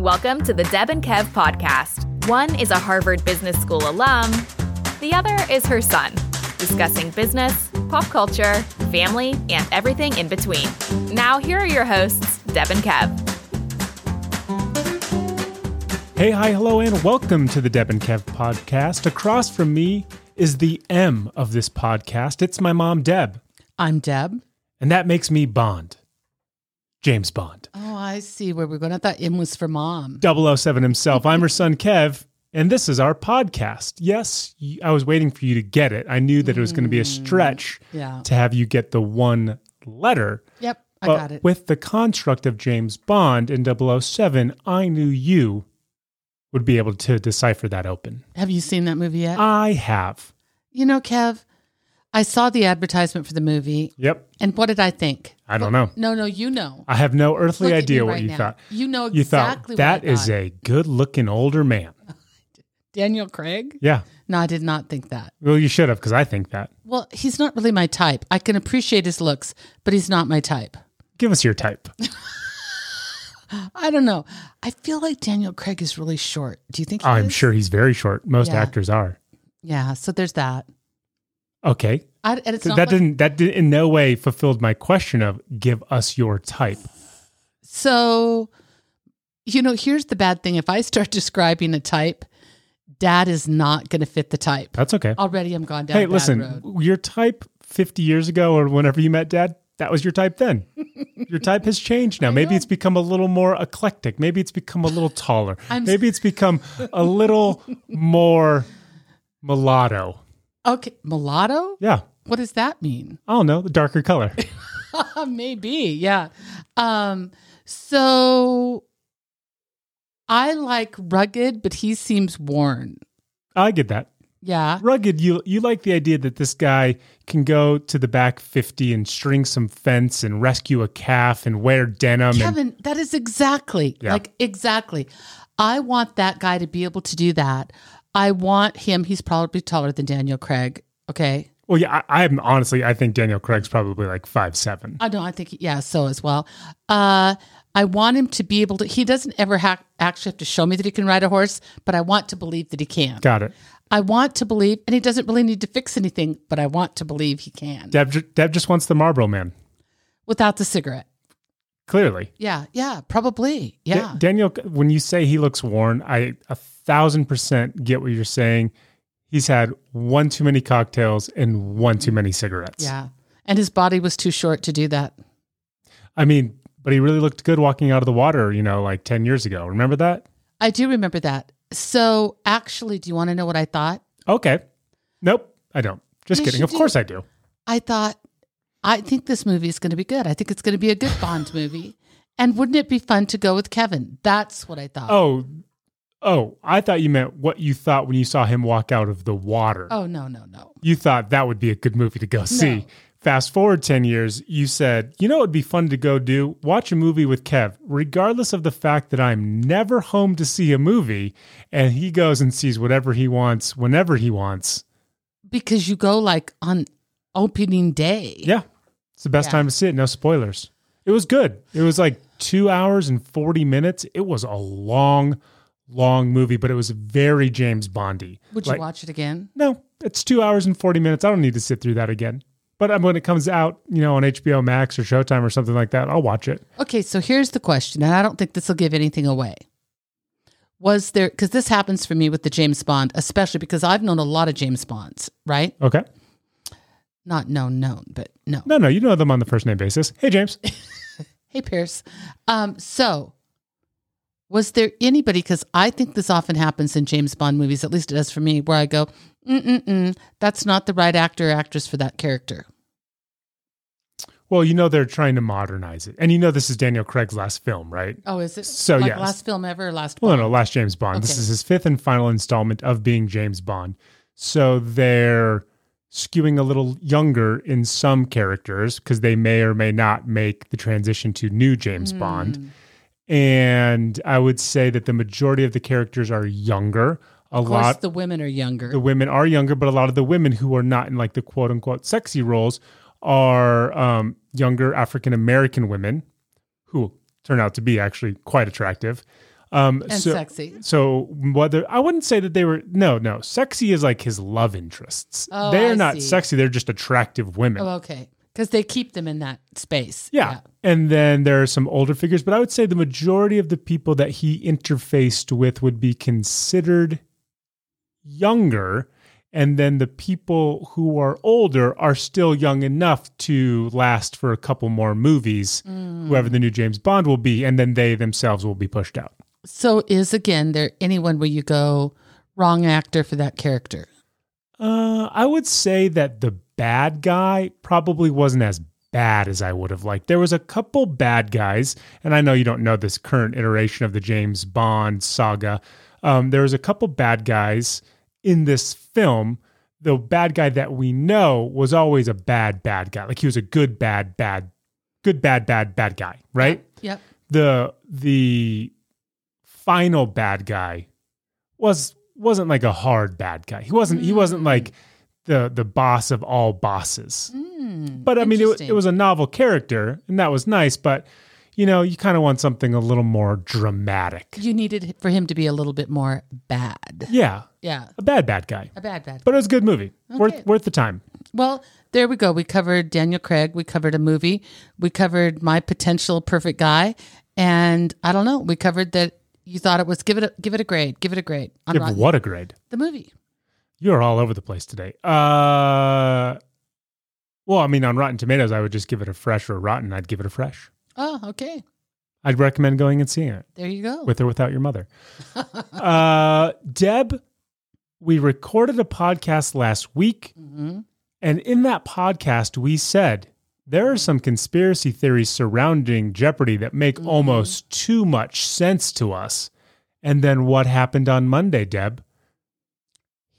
Welcome to the Deb and Kev podcast. One is a Harvard Business School alum, the other is her son, discussing business, pop culture, family, and everything in between. Now, here are your hosts, Deb and Kev. Hey, hi, hello, and welcome to the Deb and Kev podcast. Across from me is the M of this podcast. It's my mom, Deb, I'm Deb. and that makes me Bond. James Bond. Oh, I see where we're going. I thought M was for mom. 007 himself. I'm her son, Kev, and this is our podcast. Yes, I was waiting for you to get it. I knew that it was going to be a mm, stretch Yeah. to have you get the one letter. Yep, I got it. with the construct of James Bond in 007, I knew you would be able to decipher that open. Have you seen that movie yet? I have. you know, Kev, I saw the advertisement for the movie, Yep. and what did I think? I don't know. No, no, you know. I have no earthly idea me what you now. thought. You know You exactly thought that is thought. a good looking older man. Daniel Craig. Yeah. No, I did not think that. Well, you should have because I think that. Well, he's not really my type. I can appreciate his looks, but he's not my type. Give us your type. I don't know. I feel like Daniel Craig is really short. Do you think? I'm is? sure he's very short. Most Yeah. actors are. Yeah. So there's that. Okay. I, and it's not that like- didn't that did in no way fulfilled my question of give us your type. So, you know, here's the bad thing. If I start describing a type, dad is not going to fit the type. That's okay. Already I'm gone down Hey, listen, road. your type 50 years ago or whenever you met dad, that was your type then. your type has changed now. Maybe it's become a little more eclectic. Maybe it's become a little taller. I'm Maybe it's become a little more mulatto. Okay, mulatto? Yeah. What does that mean? I don't know, the darker color. Maybe, yeah. Um, so I like rugged, but he seems worn. I get that. Yeah. Rugged, you you like the idea that this guy can go to the back 50 and string some fence and rescue a calf and wear denim and Kevin, that is exactly Yeah. like exactly. I want that guy to be able to do that. I want him. He's probably taller than Daniel Craig. Okay. Well, yeah, I, I'm honestly, I think Daniel Craig's probably like five seven. I know. I think yeah. So as well. Uh, I want him to be able to. He doesn't ever ha- actually have to show me that he can ride a horse, but I want to believe that he can. Got it. I want to believe, and he doesn't really need to fix anything, but I want to believe he can Deb, Deb just wants the Marlboro Man. without the cigarette. Clearly, Yeah. Yeah. Probably. Da- Yeah. Daniel, when you say he looks worn, I a thousand percent get what you're saying. He's had one too many cocktails and one too many cigarettes. yeah. And his body was too short to do that. I mean, but he really looked good walking out of the water, you know, like 10 years ago. Remember that? I do remember that. So actually, do you want to know what I thought? Okay. Nope, I don't. Just Yes, kidding. Of course. I do. I thought, I think this movie is going to be good. I think it's going to be a good Bond movie. And wouldn't it be fun to go with Kevin? That's what I thought. Oh, oh, I thought you meant what you thought when you saw him walk out of the water. Oh, no, no, no. You thought that would be a good movie to go see. Fast forward 10 years, you said, you know what would be fun to go do? Watch a movie with Kev, regardless of the fact that I'm never home to see a movie and he goes and sees whatever he wants whenever he wants. Because you go like on opening day. Yeah. It's the best Yeah. time to see it. No spoilers. It was good. It was like two hours and 40 minutes. It was a long, long movie, but it was very James Bondy. Would Like- you watch it again? No, it's two hours and 40 minutes. I don't need to sit through that again. But um, when it comes out, you know, on HBO Max or Showtime or something like that, I'll watch it. Okay, so here's the question, and I don't think this will give anything away. Was there, because this happens for me with the James Bond, especially because I've known a lot of James Bonds, right? Okay. Not known, known, but no. No, no, you know them on the first name basis. Hey, James. Hey, Pierce. Um, so, was there anybody? Because I think this often happens in James Bond movies. At least it does for me, where I go, Mm-mm-mm, "That's not the right actor or actress for that character." Well, you know they're trying to modernize it, and you know this is Daniel Craig's last film, right? Oh, is it? So, like yes. last film ever, or last. Well, no, no, last James Bond. This is his fifth and final installment of being James Bond. So they're skewing a little younger in some characters because they may or may not make the transition to new James Bond. Hmm. And I would say that the majority of the characters are younger. A lot the women are younger. the women are younger, but a lot of the women who are not in like the quote unquote sexy roles are um, younger African American women who turn out to be actually quite attractive. Um, And so, sexy. So whether I wouldn't say that they were no no sexy is like his love interests. Oh, they are I not see. sexy. They're just attractive women. Oh, okay. Because they keep them in that space. Yeah. And then there are some older figures, but I would say the majority of the people that he interfaced with would be considered younger. And then the people who are older are still young enough to last for a couple more movies, whoever the new James Bond will be. And then they themselves will be pushed out. So is again there anyone where you go wrong actor for that character? Uh, I would say that the bad guy probably wasn't as bad as I would have liked. There was a couple bad guys, and I know you don't know this current iteration of the James Bond saga. Um, there was a couple bad guys in this film. The bad guy that we know was always a bad bad guy. Like he was a good bad bad, good bad bad bad guy, right? Yep. the the final bad guy was wasn't like a hard bad guy. He wasn't he wasn't like the the boss of all bosses. Mm, But I mean, it, it was a novel character, and that was nice. But you know, you kind of want something a little more dramatic. You needed for him to be a little bit more bad. Yeah, Yeah. a bad bad guy, A bad bad. but it was a good movie, Okay. worth worth the time. Well, there we go. We covered Daniel Craig. We covered a movie. We covered my potential perfect guy, and I don't know. We covered that you thought it was give it a, give it a grade. Give it a grade on Give Rotten- what a grade! the movie. You're all over the place today. Uh, well, I mean, on Rotten Tomatoes, I would just give it a fresh or rotten. I'd give it a fresh. Oh, okay. I'd recommend going and seeing it. There you go. with or without your mother. uh, Deb, we recorded a podcast last week, Mhm. and in that podcast, we said there are some conspiracy theories surrounding Jeopardy that make almost too much sense to us. And then what happened on Monday, Deb?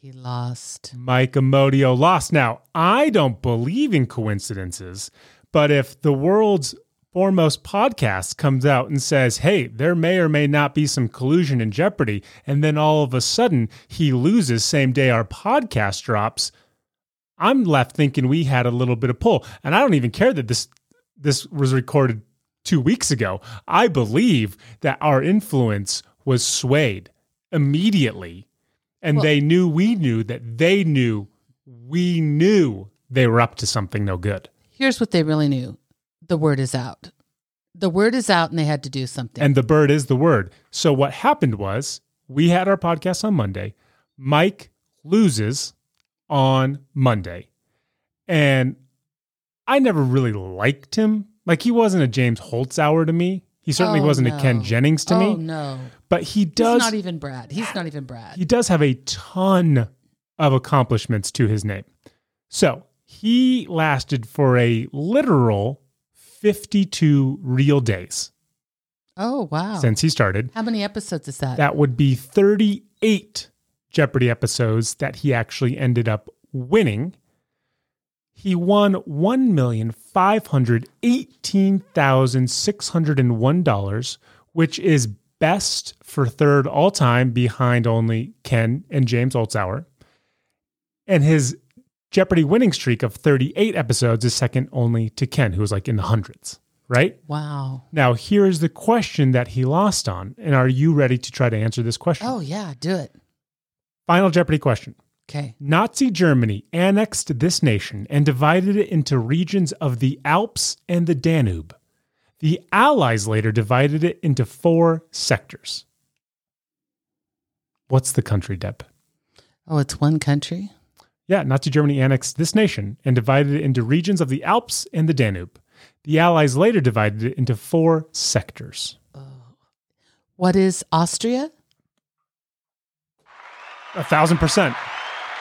He lost. Mike Amodio lost. Now, I don't believe in coincidences, but if the world's foremost podcast comes out and says, hey, there may or may not be some collusion in Jeopardy, and then all of a sudden he loses same day our podcast drops, I'm left thinking we had a little bit of pull. And I don't even care that this this was recorded two weeks ago. I believe that our influence was swayed immediately and Well- they knew we knew that they knew we knew they were up to something no good. Here's what they really knew: the word is out. The word is out, and they had to do something. And the bird is the word. So what happened was we had our podcast on Monday. Mike loses on Monday. And I never really liked him. Like he wasn't a James Holzhauer to me. He certainly Oh, wasn't no. a Ken Jennings to oh me. no, But he he's does not even Brad. He's not even Brad. he does have a ton of accomplishments to his name. So he lasted for a literal 52 real days oh wow! since he started. How many episodes is that? That would be 38 Jeopardy episodes that he actually ended up winning. He won $1,518,601, which is best for third all time behind only Ken and James Holzhauer. And his Jeopardy winning streak of 38 episodes is second only to Ken, who was like in the hundreds, right? wow. Now, here's the question that he lost on. And are you ready to try to answer this question? Oh yeah, do it. Final Jeopardy question. Okay. Nazi Germany annexed this nation and divided it into regions of the Alps and the Danube. The Allies later divided it into four sectors. What's the country, Deb? Oh, it's one country. Yeah, Nazi Germany annexed this nation and divided it into regions of the Alps and the Danube. The Allies later divided it into four sectors. Oh. What is Austria? A thousand percent.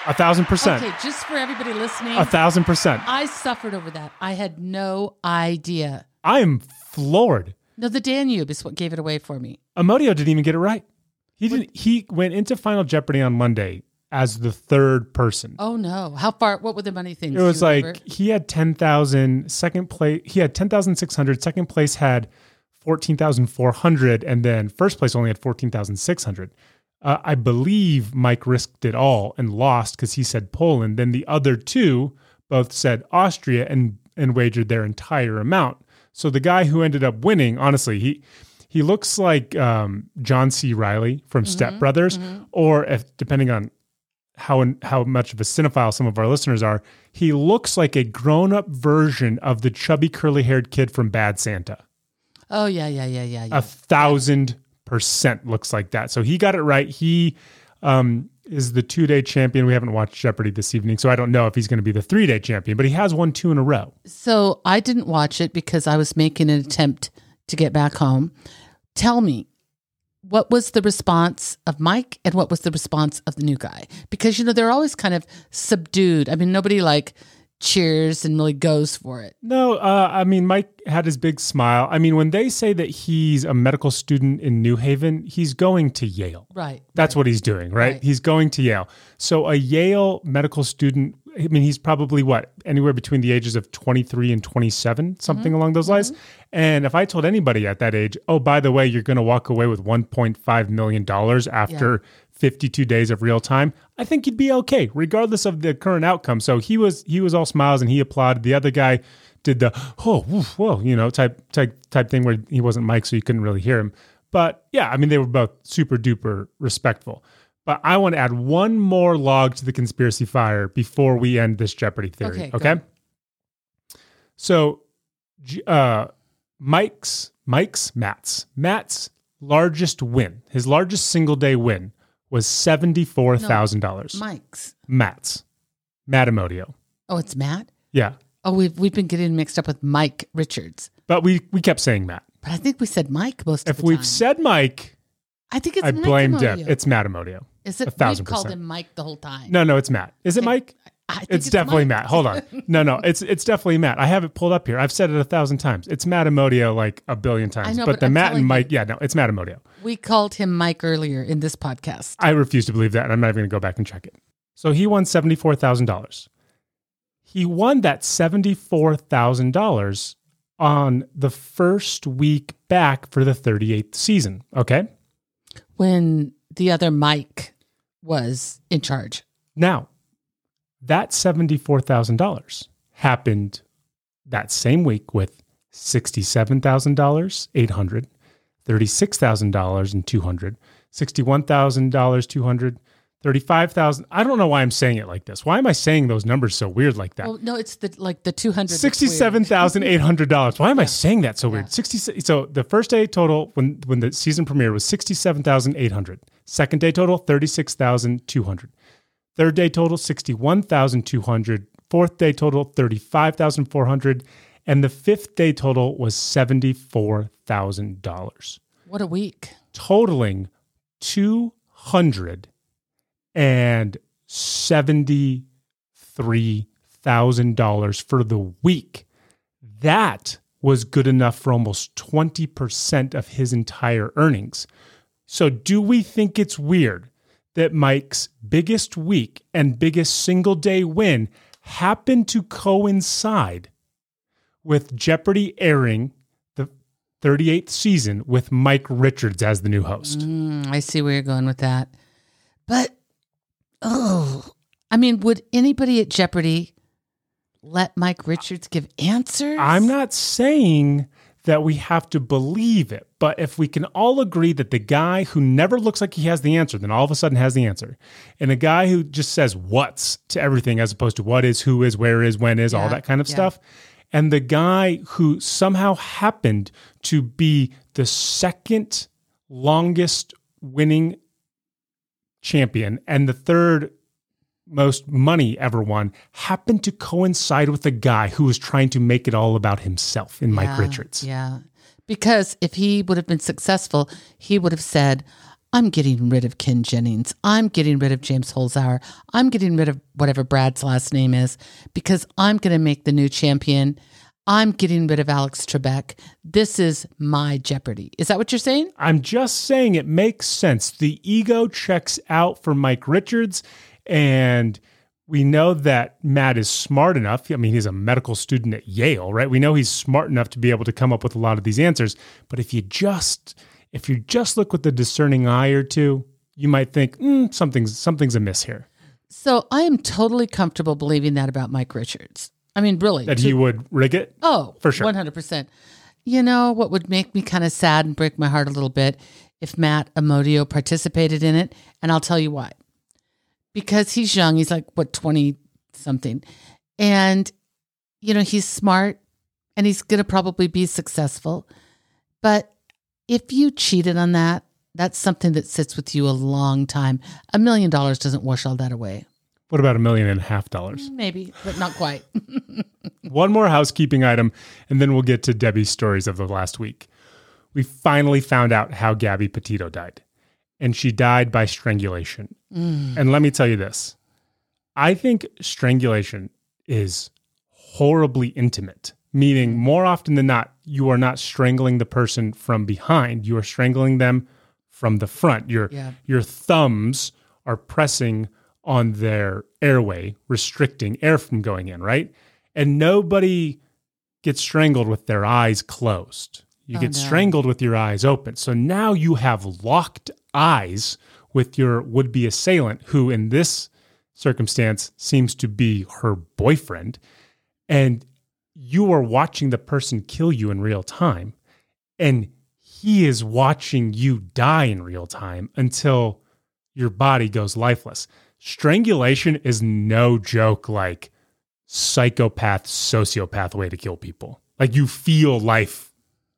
A thousand percent. Okay, just for everybody listening, A thousand percent. I suffered over that. I had no idea. I am floored. No, the Danube is what gave it away for me. Amodio didn't even get it right. He didn't. He went into Final Jeopardy on Monday as the third person. Oh no! How far? What were the money things? it was like remember? he had 10,000, second place, he had 10,600, second place had 14,400, and then first place only had 14,600. Uh, I believe Mike risked it all and lost because he said Poland. Then the other two both said Austria and and wagered their entire amount. So the guy who ended up winning, honestly, he He looks like um, John C. Reilly from Step Brothers, or if depending on how how much of a cinephile some of our listeners are, he looks like a grown up version of the chubby curly haired kid from Bad Santa. Oh yeah, yeah, yeah, yeah, yeah. A thousand percent looks like that. So he got it right. He um, is the two day champion. We haven't watched Jeopardy this evening, so I don't know if he's going to be the three day champion, but he has won two in a row. So I didn't watch it because I was making an attempt to get back home. Tell me, what was the response of Mike and what was the response of the new guy? Because, you know, they're always kind of subdued. I mean, nobody like cheers and really goes for it. No, uh, I mean, Mike had his big smile. I mean, when they say that he's a medical student in New Haven, he's going to Yale. Right. That's what he's doing, right? Right. He's going to Yale. So a Yale medical student, I mean, he's probably what, anywhere between the ages of 23 and 27, something along those lines. And if I told anybody at that age, oh, by the way, you're going to walk away with $1.5 million after 52 days of real time, I think you'd be okay, regardless of the current outcome. So he was he was all smiles and he applauded. The other guy did the oh woof, whoa, you know, type type type thing where he wasn't Mike, so you couldn't really hear him. But yeah, I mean, they were both super duper respectful. But I want to add one more log to the conspiracy fire before we end this Jeopardy theory. Okay. Okay. So, uh, Mike's Mike's Matt's Matt's largest win, his largest single day win was seventy four thousand dollars. Mike's. Matt's Matt Amodio. Oh, it's Matt? Yeah, Oh, we've, we've been getting mixed up with Mike Richards. but we we kept saying Matt. But I think we said Mike most of If the time. If we've said Mike, I think it's I Mike blame Amodio. Deb. It's Matt Amodio. Is it? a thousand We've called percent. him Mike the whole time. No, no, it's Matt. Is it Mike? I think It's, definitely Matt. Hold on. No, no, it's it's definitely Matt. I have it pulled up here. I've said it a thousand times. It's Matt Amodio like a billion times. know, but, but the I'm Matt and you. Mike, yeah, no, it's Matt Amodio. We called him Mike earlier in this podcast. I refuse to believe that, and I'm not even going to go back and check it. So he won seventy four thousand dollars. He won that seventy four thousand dollars on the first week back for the thirty eighth season. Okay, When the other Mike was in charge. now that seventy four thousand dollars happened that same week with sixty seven thousand dollars eight hundred, thirty six thousand dollars and two hundred, sixty one thousand dollars two hundred. Thirty-five thousand. I don't know why I'm saying it like this. Why am I saying those numbers so weird like that? Oh no, it's the like the two hundred. Sixty-seven thousand eight hundred dollars. Why am I saying that so weird? Sixty. So the first day total when when the season premiere was sixty-seven thousand eight hundred. Second day total thirty-six thousand two hundred. Third day total sixty-one thousand two hundred. Fourth day total thirty-five thousand four hundred, and the fifth day total was seventy-four thousand dollars, What a week! totaling two hundred and seventy-three thousand dollars for the week. That was good enough for almost 20% of his entire earnings. So, do we think it's weird that Mike's biggest week and biggest single day win happened to coincide with Jeopardy airing the 38th season with Mike Richards as the new host? Mm, I see where you're going with that, but oh, I mean, would anybody at Jeopardy let Mike Richards give answers? I'm not saying that we have to believe it, but if we can all agree that the guy who never looks like he has the answer, then all of a sudden has the answer, and the guy who just says what's to everything as opposed to what is, who is, where is, when is, all that kind of yeah. stuff, and the guy who somehow happened to be the second longest winning champion and the third most money ever won happened to coincide with a guy who was trying to make it all about himself in Mike Richards. Yeah. Because if he would have been successful, he would have said, I'm getting rid of Ken Jennings. I'm getting rid of James Holzhauer. I'm getting rid of whatever Brad's last name is because I'm going to make the new champion. I'm getting rid of Alex Trebek. This is my Jeopardy. Is that what you're saying? I'm just saying it makes sense. The ego checks out for Mike Richards, and we know that Matt is smart enough. I mean, he's a medical student at Yale, right? We know he's smart enough to be able to come up with a lot of these answers. But if you just if you just look with a discerning eye or two, you might think mm, something's something's amiss here. So I am totally comfortable believing that about Mike Richards. I mean, really. That to- he would rig it. Oh, For sure. One hundred percent. you know what would make me kind of sad and break my heart a little bit if Matt Amodio participated in it, and I'll tell you why. Because he's young, he's like what twenty something, and you know he's smart, and he's gonna probably be successful. But if you cheated on that, that's something that sits with you a long time. A million dollars doesn't wash all that away. What about a million and a half dollars? Maybe, but not quite. One more housekeeping item, and then we'll get to Debbie's stories of the last week. We finally found out how Gabby Petito died, and she died by strangulation. Mm. And let me tell you this I think strangulation is horribly intimate, meaning more often than not, you are not strangling the person from behind, you are strangling them from the front. Your, Yeah. your thumbs are pressing on their airway, restricting air from going in, right? And nobody gets strangled with their eyes closed. You Oh, get no. strangled with your eyes open. So now you have locked eyes with your would be assailant, who in this circumstance seems to be her boyfriend. And you are watching the person kill you in real time. And he is watching you die in real time until your body goes lifeless. Strangulation is no joke, like psychopath, sociopath way to kill people. Like you feel life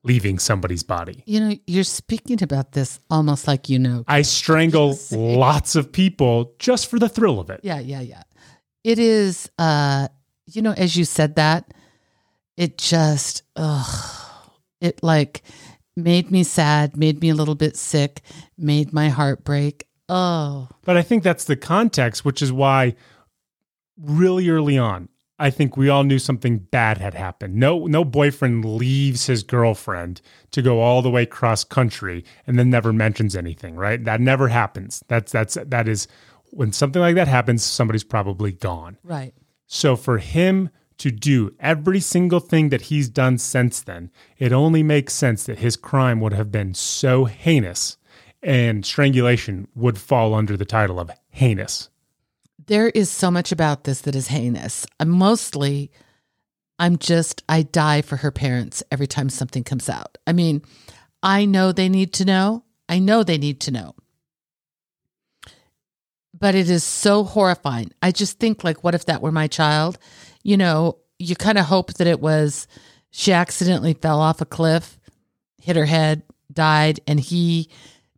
leaving somebody's body. you know, you're speaking about this almost like you know. I strangle lots of people just for the thrill of it. Yeah, yeah, yeah. It is, uh, you know, as you said that, it just, ugh, it like made me sad, made me a little bit sick, made my heart break. Oh, But I think that's the context, which is why really early on, I think we all knew something bad had happened. No no boyfriend leaves his girlfriend to go all the way cross country and then never mentions anything, right? That never happens. That's that's that is when something like that happens, somebody's probably gone. right. So for him to do every single thing that he's done since then, it only makes sense that his crime would have been so heinous and strangulation would fall under the title of heinous. There is so much about this that is heinous. I'm mostly, I'm just, I die for her parents every time something comes out. I mean, I know they need to know. I know they need to know. But it is so horrifying. I just think, like, what if that were my child? You know, you kind of hope that it was she accidentally fell off a cliff, hit her head, died, and he,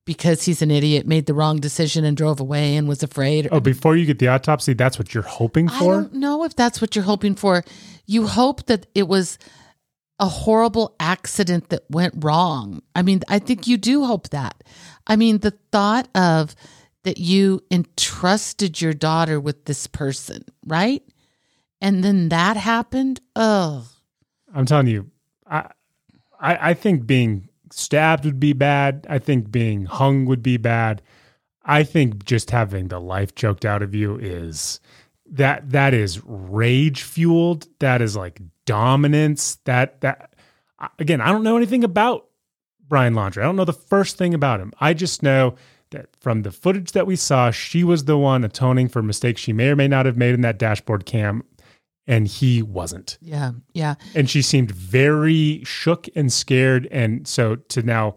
because he's an idiot, made the wrong decision and drove away and was afraid. Oh, before you get the autopsy, that's what you're hoping for? I don't know if that's what you're hoping for. You hope that it was a horrible accident that went wrong. I mean, I think you do hope that. I mean, the thought of that you entrusted your daughter with this person, right? And then that happened. Oh, I'm telling you, I, I I think being stabbed would be bad. I think being hung would be bad. I think just having the life choked out of you is that that is rage fueled. That is like dominance. That that again, I don't know anything about Brian Laundrie. I don't know the first thing about him. I just know that from the footage that we saw, she was the one atoning for mistakes she may or may not have made in that dashboard cam, and he wasn't yeah, yeah. and she seemed very shook and scared and so to now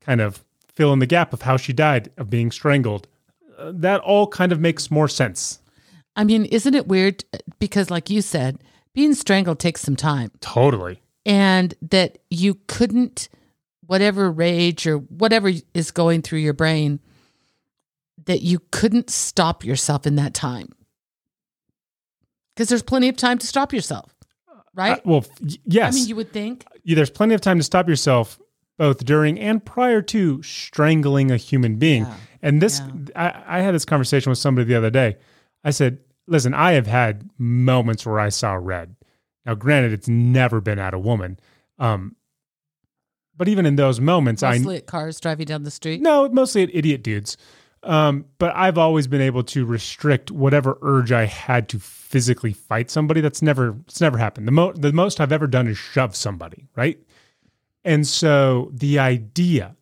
kind of fill in the gap of how she died of being strangled uh, that all kind of makes more sense I mean, isn't it weird? Because, like you said, being strangled takes some time. totally and that you couldn't whatever rage or whatever is going through your brain that you couldn't stop yourself in that time because there's plenty of time to stop yourself right? Uh, well yes. I mean you would think. Yeah, there's plenty of time to stop yourself both during and prior to strangling a human being. Yeah. and this Yeah. I, I had this conversation with somebody the other day. I said listen i have had moments where i saw red. Now granted it's never been at a woman um, but even in those moments i mostly at cars driving down the street? No, mostly at idiot dudes. Um, but I've always been able to restrict whatever urge I had to physically fight somebody. That's never it's never happened. The mo- the most I've ever done is shove somebody, right? And so the idea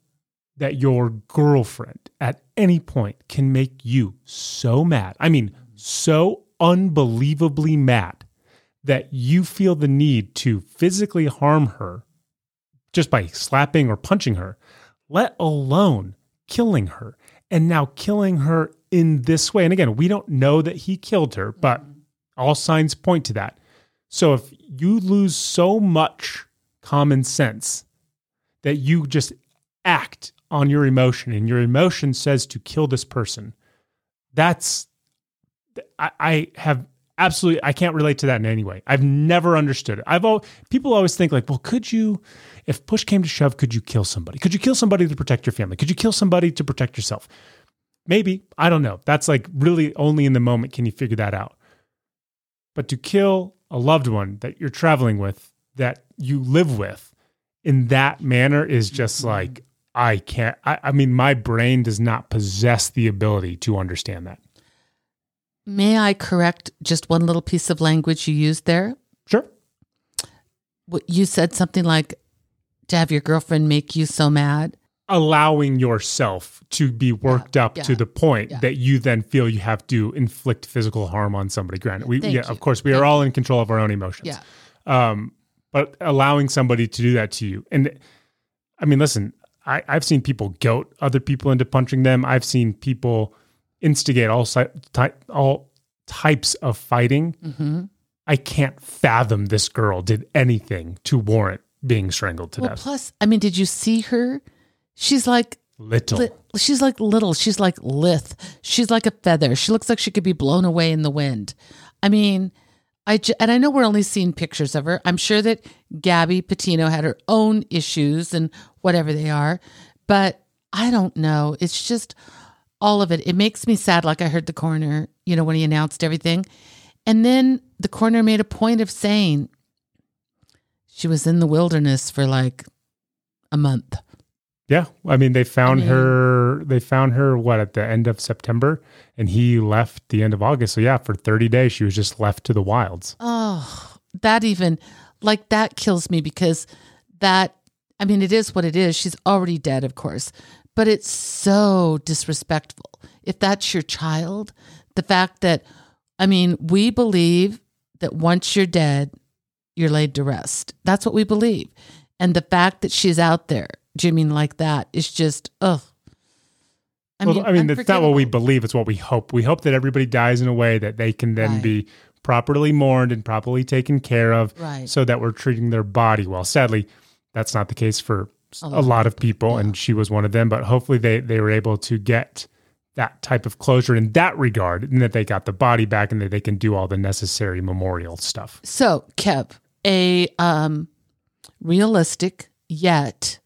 that your girlfriend at any point can make you so mad. I mean, so unbelievably mad that you feel the need to physically harm her just by slapping or punching her, let alone killing her. And now killing her in this way. And again, we don't know that he killed her, but mm-hmm. all signs point to that. So if you lose so much common sense that you just act on your emotion and your emotion says to kill this person, that's, I, I have absolutely, I can't relate to that in any way. I've never understood it. I've all, people always think like, well, could you, if push came to shove, could you kill somebody? Could you kill somebody to protect your family? Could you kill somebody to protect yourself? Maybe. I don't know. That's like really only in the moment can you figure that out. But to kill a loved one that you're traveling with, that you live with in that manner is just like, I can't, I, I mean, my brain does not possess the ability to understand that. May I correct just one little piece of language you used there? Sure. What you said something like to have your girlfriend make you so mad. Allowing yourself to be worked up yeah, to the point yeah. that you then feel you have to inflict physical harm on somebody. Granted, we, Thank yeah, you. of course, we are all in control of our own emotions. Yeah. um, but allowing somebody to do that to you and i mean listen I, i've seen people goat other people into punching them i've seen people instigate all si- ty- all types of fighting Mm-hmm. i can't fathom this girl did anything to warrant being strangled to Well, death plus, I mean, did you see her? She's like little li- she's like little. She's like lithe. She's like a feather. She looks like she could be blown away in the wind. I mean, I ju- and I know we're only seeing pictures of her. I'm sure that Gabby Patino had her own issues and whatever they are, but I don't know. It's just all of it. It makes me sad. Like I heard the coroner, you know, when he announced everything, and then the coroner made a point of saying she was in the wilderness for like a month. yeah i mean they found mean- her they found her what at the end of september and he left the end of august so yeah for 30 days she was just left to the wilds Oh, that even like that kills me because that I mean it is what it is. She's already dead, of course, but it's so disrespectful. If that's your child, the fact that I mean, we believe that once you're dead, you're laid to rest. That's what we believe. And the fact that she's out there, do you mean like that is just ugh. I well, I mean, that's not what we believe; it's what we hope. We hope that everybody dies in a way that they can then Right. be properly mourned and properly taken care of, Right. so that we're treating their body well. Sadly, that's not the case for A a lot lot, of people, and she was one of them. But hopefully, they they were able to get that type of closure in that regard, and that they got the body back, and that they can do all the necessary memorial stuff. So, Kev, a um, realistic yet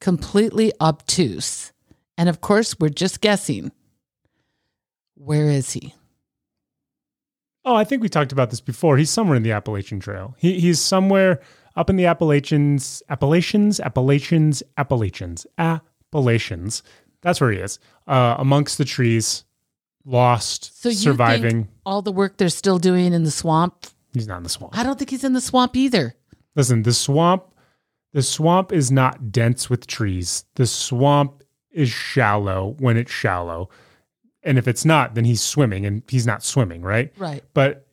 completely obtuse, and of course, we're just guessing. Where is he? Oh, I think we talked about this before. He's somewhere in the Appalachian Trail. He, he's somewhere up in the Appalachians, Appalachians, Appalachians, Appalachians, Appalachians. That's where he is, uh, amongst the trees, lost, So, you surviving. think all the work they're still doing in the swamp? he's not in the swamp. I don't think he's in the swamp either. Listen, the swamp, the swamp is not dense with trees. The swamp is shallow when it's shallow, and if it's not, then he's swimming, and he's not swimming, right? Right. But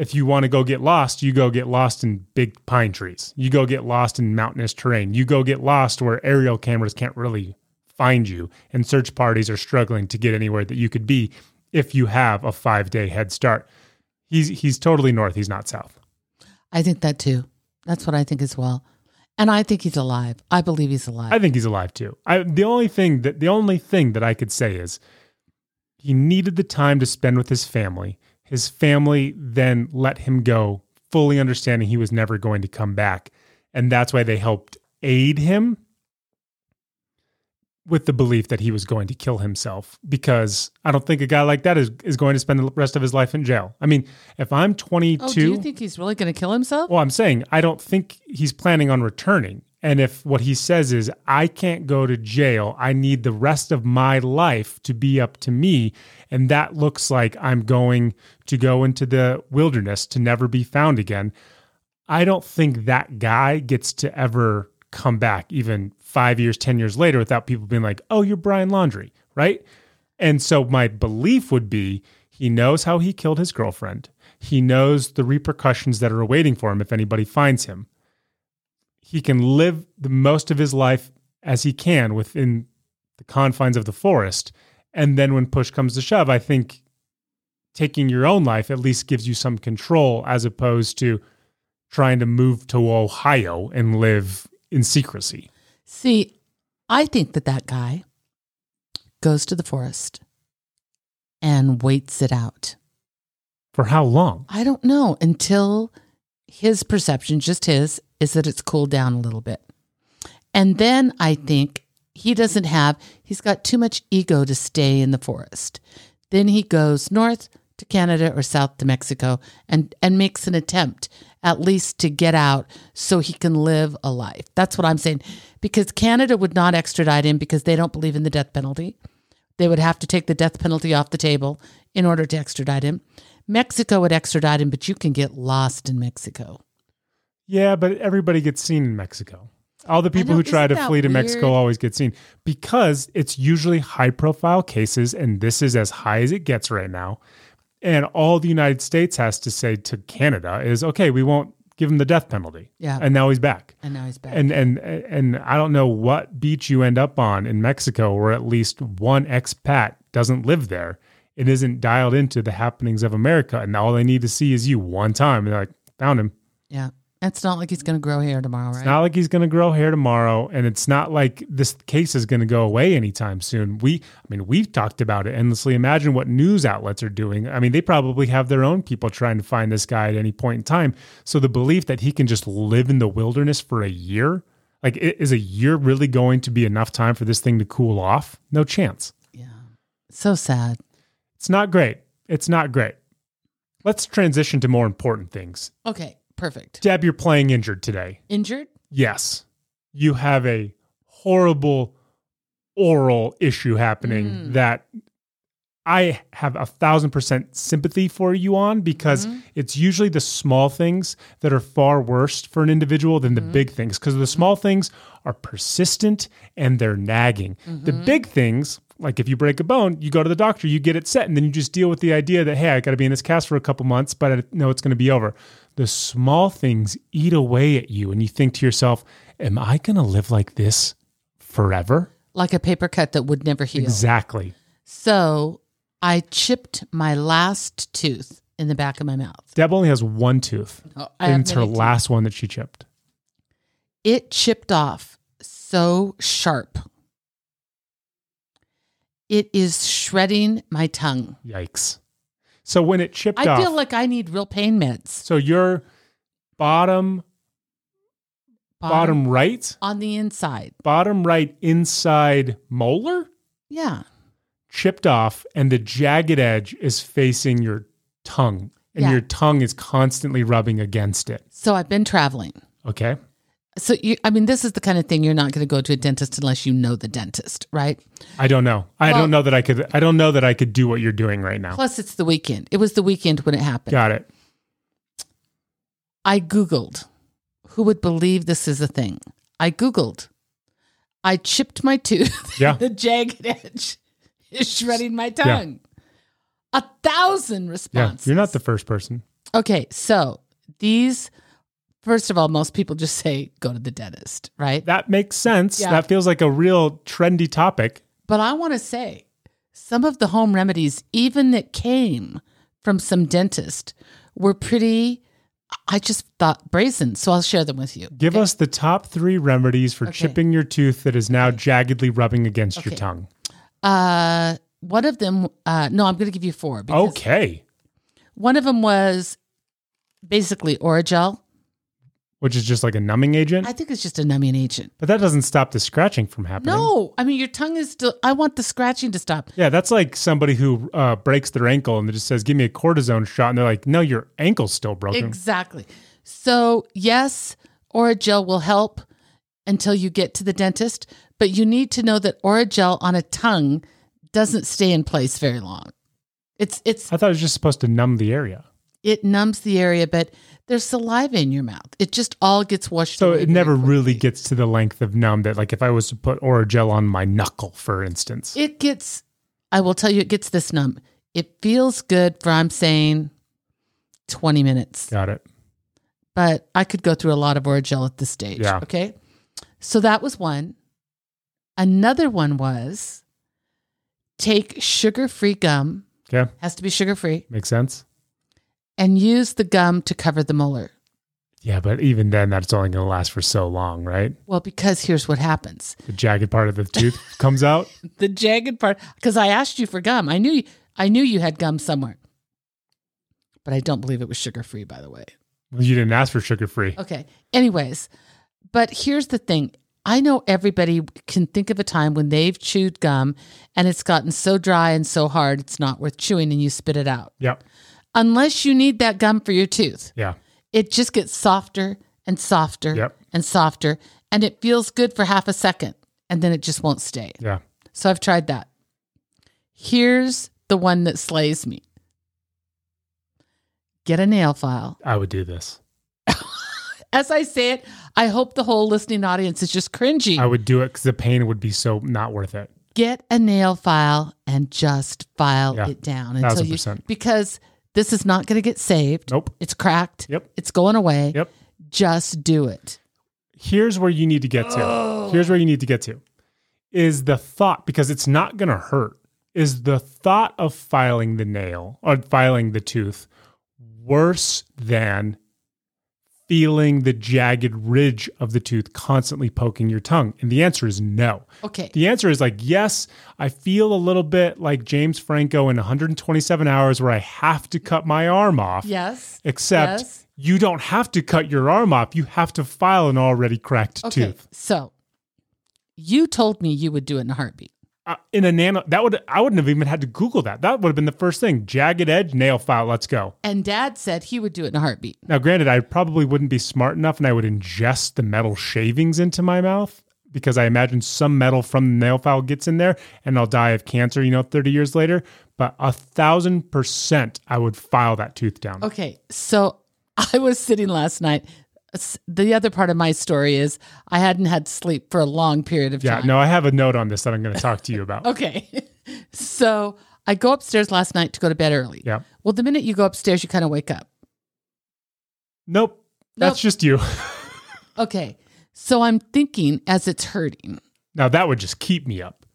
if you want to go get lost, you go get lost in big pine trees. You go get lost in mountainous terrain. You go get lost where aerial cameras can't really find you, and search parties are struggling to get anywhere that you could be if you have a five day head start. He's he's totally north. He's not south. I think that too. That's what I think as well. And I think he's alive. I believe he's alive. I think he's alive too. I, the only thing that the only thing that I could say is he needed the time to spend with his family. His family then let him go, fully understanding he was never going to come back, and that's why they helped aid him with the belief that he was going to kill himself. Because I don't think a guy like that is is going to spend the rest of his life in jail. I mean, if I'm 22, oh, do you think he's really going to kill himself? well, I'm saying I don't think he's planning on returning. And if what he says is, I can't go to jail, I need the rest of my life to be up to me. And that looks like I'm going to go into the wilderness to never be found again. I don't think that guy gets to ever come back, even five years, 10 years later, without people being like, oh, you're Brian Laundrie, right? And so my belief would be he knows how he killed his girlfriend. He knows the repercussions that are awaiting for him if anybody finds him. He can live the most of his life as he can within the confines of the forest. And then when push comes to shove, I think taking your own life at least gives you some control as opposed to trying to move to Ohio and live in secrecy. See, I think that that guy goes to the forest and waits it out. For how long? I don't know until his perception, just his, is that it's cooled down a little bit. And then I think he doesn't have, he's got too much ego to stay in the forest. Then he goes north to Canada or south to Mexico and, and makes an attempt at least to get out so he can live a life. That's what I'm saying. Because Canada would not extradite him because they don't believe in the death penalty. They would have to take the death penalty off the table in order to extradite him. Mexico would extradite him, but you can get lost in Mexico. Yeah, but everybody gets seen in Mexico. All the people know, who try to flee to Mexico always get seen because it's usually high profile cases, and this is as high as it gets right now. And all the United States has to say to Canada is, okay, we won't give him the death penalty. Yeah. And now he's back. And now he's back. And and and I don't know what beach you end up on in Mexico where at least one expat doesn't live there. It isn't dialed into the happenings of America, and all they need to see is you one time. And they're like, found him. yeah. It's not like he's going to grow hair tomorrow, right? It's not like he's going to grow hair tomorrow, and it's not like this case is going to go away anytime soon. We, I mean, we've talked about it endlessly. Imagine what news outlets are doing. I mean, they probably have their own people trying to find this guy at any point in time. So the belief that he can just live in the wilderness for a year, like, is a year really going to be enough time for this thing to cool off? No chance. yeah. So sad. It's not great. It's not great. Let's transition to more important things. Okay. Perfect. Deb, you're playing injured today. Injured? yes, you have a horrible oral issue happening Mm. that I have a thousand percent sympathy for you on because Mm-hmm. it's usually the small things that are far worse for an individual than Mm-hmm. the big things because the small things are persistent and they're nagging. The Mm-hmm. big things, like if you break a bone, you go to the doctor, you get it set, and then you just deal with the idea that, hey, I got to be in this cast for a couple months, but I know it's going to be over. The small things eat away at you, and you think to yourself, am I going to live like this forever? Like a paper cut that would never heal. Exactly. So I chipped my last tooth in the back of my mouth. Deb only has one tooth, Oh, and it's her teeth. last one that she chipped. It chipped off so sharp. It is shredding my tongue. Yikes. So when it chipped I off, feel like I need real pain meds. so your bottom, bottom right, on the inside. bottom right inside molar Yeah. chipped off, and the jagged edge is facing your tongue, and Yeah. your tongue is constantly rubbing against it. So I've been traveling. Okay. So you I mean this is the kind of thing you're not going to go to a dentist unless you know the dentist, right? I don't know. I Well- don't know that I could. I don't know that I could do what you're doing right now. Plus it's the weekend. It was the weekend when it happened. Got it. I googled who would believe this is a thing. I googled. I chipped my tooth. Yeah. the jagged edge is shredding my tongue. A thousand Yeah. responses. You're not the first person. Okay, so these first of all, most people just say go to the dentist, right? That makes sense. Yeah. That feels like a real trendy topic. But I want to say some of the home remedies, even that came from some dentist, were pretty, I just thought brazen. So I'll share them with you. Give us the top three remedies for Okay. chipping your tooth that is now jaggedly rubbing against your tongue. Uh, one of them, uh, no, I'm going to give you four. Okay. One of them was basically Orajel. Which is just like a numbing agent. I think it's just a numbing agent. but that doesn't stop the scratching from happening. No, I mean, your tongue is still, I want the scratching to stop. Yeah, that's like somebody who uh, breaks their ankle and it just says, "Give me a cortisone shot," and they're like, "No, your ankle's still broken." Exactly. So, yes, Orajel will help until you get to the dentist, but you need to know that Orajel on a tongue doesn't stay in place very long. It's it's I thought it was just supposed to numb the area, it numbs the area, but there's saliva in your mouth. It just all gets washed so it never really gets to the length of numb that, like, if I was to put Orajel on my knuckle, for instance. It gets I will tell you it gets this numb. It feels good for I'm saying 20 minutes. Got it. but I could go through a lot of Orajel at this stage. Yeah. Okay. So that was one. Another one was take sugar free gum, Yeah. has to be sugar free, Makes sense. And use the gum to cover the molar. Yeah, but even then, that's only going to last for so long, right? Well, because here's what happens The jagged part of the tooth comes out. the jagged part, because I asked you for gum. I knew, I knew you had gum somewhere, but I don't believe it was sugar free, by the way. Well, you didn't ask for sugar free. Okay. Anyways, but here's the thing. I know everybody can think of a time when they've chewed gum and it's gotten so dry and so hard it's not worth chewing and you spit it out. Yep. Unless you need that gum for your tooth, Yeah. it just gets softer and softer Yep. and softer and it feels good for half a second and then it just won't stay. Yeah. So I've tried that. Here's the one that slays me. Get a nail file. I would do this. As I say it, I hope the whole listening audience is just cringy. I would do it because the pain would be so not worth it. get a nail file and just file Yeah, it down until you percent. because this is not going to get saved. Nope. It's cracked. Yep. It's going away. Yep. Just do it. Here's where you need to get to. Oh. Here's where you need to get to. Is the thought because it's not going to hurt. Is the thought of filing the nail or filing the tooth worse than feeling the jagged ridge of the tooth constantly poking your tongue? And the answer is no. Okay. The answer is like, yes, I feel a little bit like James Franco in 127 hours where I have to cut my arm off. Yes. Except Yes. you don't have to cut your arm off. You have to file an already cracked Okay. tooth. So you told me you would do it in a heartbeat. Uh, in a nano, that would I wouldn't have even had to Google that. That would have been the first thing. Jagged edge, nail file. Let's go. And dad said he would do it in a heartbeat. Now, granted, I probably wouldn't be smart enough, and I would ingest the metal shavings into my mouth because I imagine some metal from the nail file gets in there, and I'll die of cancer. You know, thirty years later. But a thousand percent, I would file that tooth down. Okay. So I was sitting last night. The other part of my story is I hadn't had sleep for a long period of Yeah, time. Yeah, no, I have a note on this that I'm going to talk to you about. Okay. so I go upstairs last night to go to bed early. Yeah. Well, the minute you go upstairs, you kind of wake up. Nope. That's Nope. just you. Okay. So I'm thinking as it's hurting now that would just keep me up.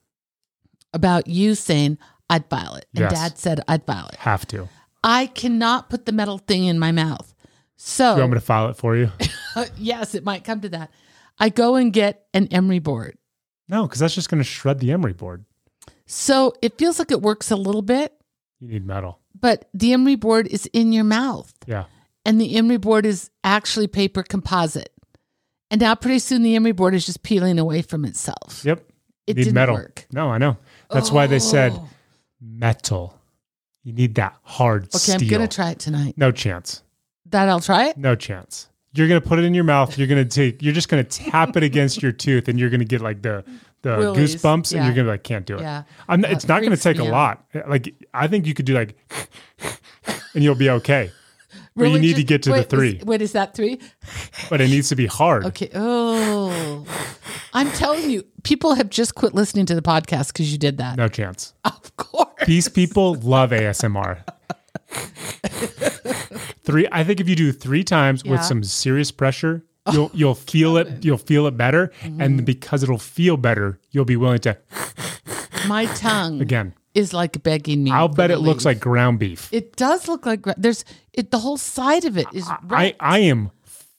about you saying, I'd file it. And Yes. dad said, I'd file it. Have to. I cannot put the metal thing in my mouth. So, You want me to file it for you? yes, it might come to that. I go and get an emery board. No, because that's just going to shred the emery board. So it feels like it works a little bit, You need metal. but the emery board is in your mouth. Yeah. and the emery board is actually paper composite. And now pretty soon the emery board is just peeling away from itself. Yep. It need didn't metal. work. No, I know. That's why they said Oh. metal. You need that hard stuff. Okay, steel. I'm gonna try it tonight. No chance. That I'll try it. No chance. You're gonna put it in your mouth. You're gonna take. You're just gonna tap it against your tooth, and you're gonna get like the the Willies, goosebumps, and you're gonna be like, can't do it. Yeah. I'm, Uh, it's not gonna take a out. lot. Like I think you could do like, and you'll be okay. But you Really need to get to wait, the three. Is, wait, is that three? But it needs to be hard. Okay. Oh, I'm telling you, people have just quit listening to the podcast because you did that. No chance. Of course. These people love ASMR. three. I think if you do three times Yeah. with some serious pressure, you'll you'll feel it. You'll feel it better, Mm-hmm. and because it'll feel better, you'll be willing to My tongue again. is like begging me. I'll bet it looks like ground beef. it does look like there's it. The whole side of it is I. I am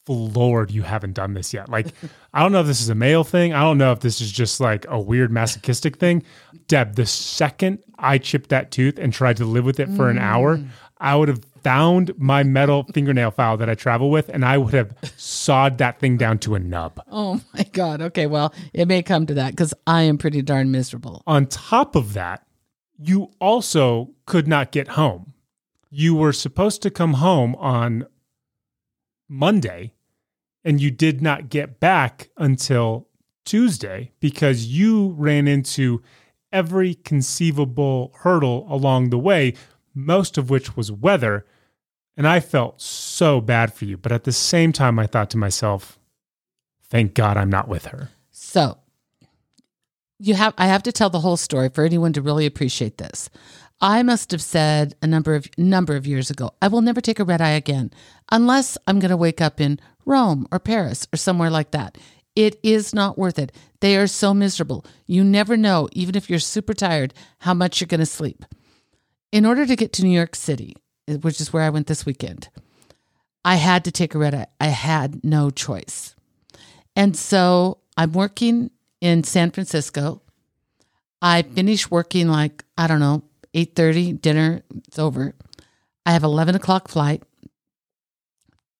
floored you haven't done this yet. Like I don't know if this is a male thing. I don't know if this is just like a weird masochistic thing. Deb, the second I chipped that tooth and tried to live with it for an hour, Mm. I would have found my metal fingernail file that I travel with and I would have sawed that thing down to a nub. Oh my God. Okay. Well, it may come to that because I am pretty darn miserable. On top of that, you also could not get home. You were supposed to come home on Monday and you did not get back until Tuesday because you ran into every conceivable hurdle along the way, most of which was weather. And I felt so bad for you. But at the same time, I thought to myself, thank God I'm not with her. So you have I have to tell the whole story for anyone to really appreciate this. I must have said a number of number of years ago, I will never take a red eye again unless I'm going to wake up in Rome or Paris or somewhere like that. It is not worth it. They are so miserable. You never know, even if you're super tired, how much you're going to sleep. In order to get to New York City, which is where I went this weekend, I had to take a red eye. I had no choice. And so I'm working in San Francisco. I finish working like, I don't know, 8.30, dinner, it's over. I have 11 o'clock flight.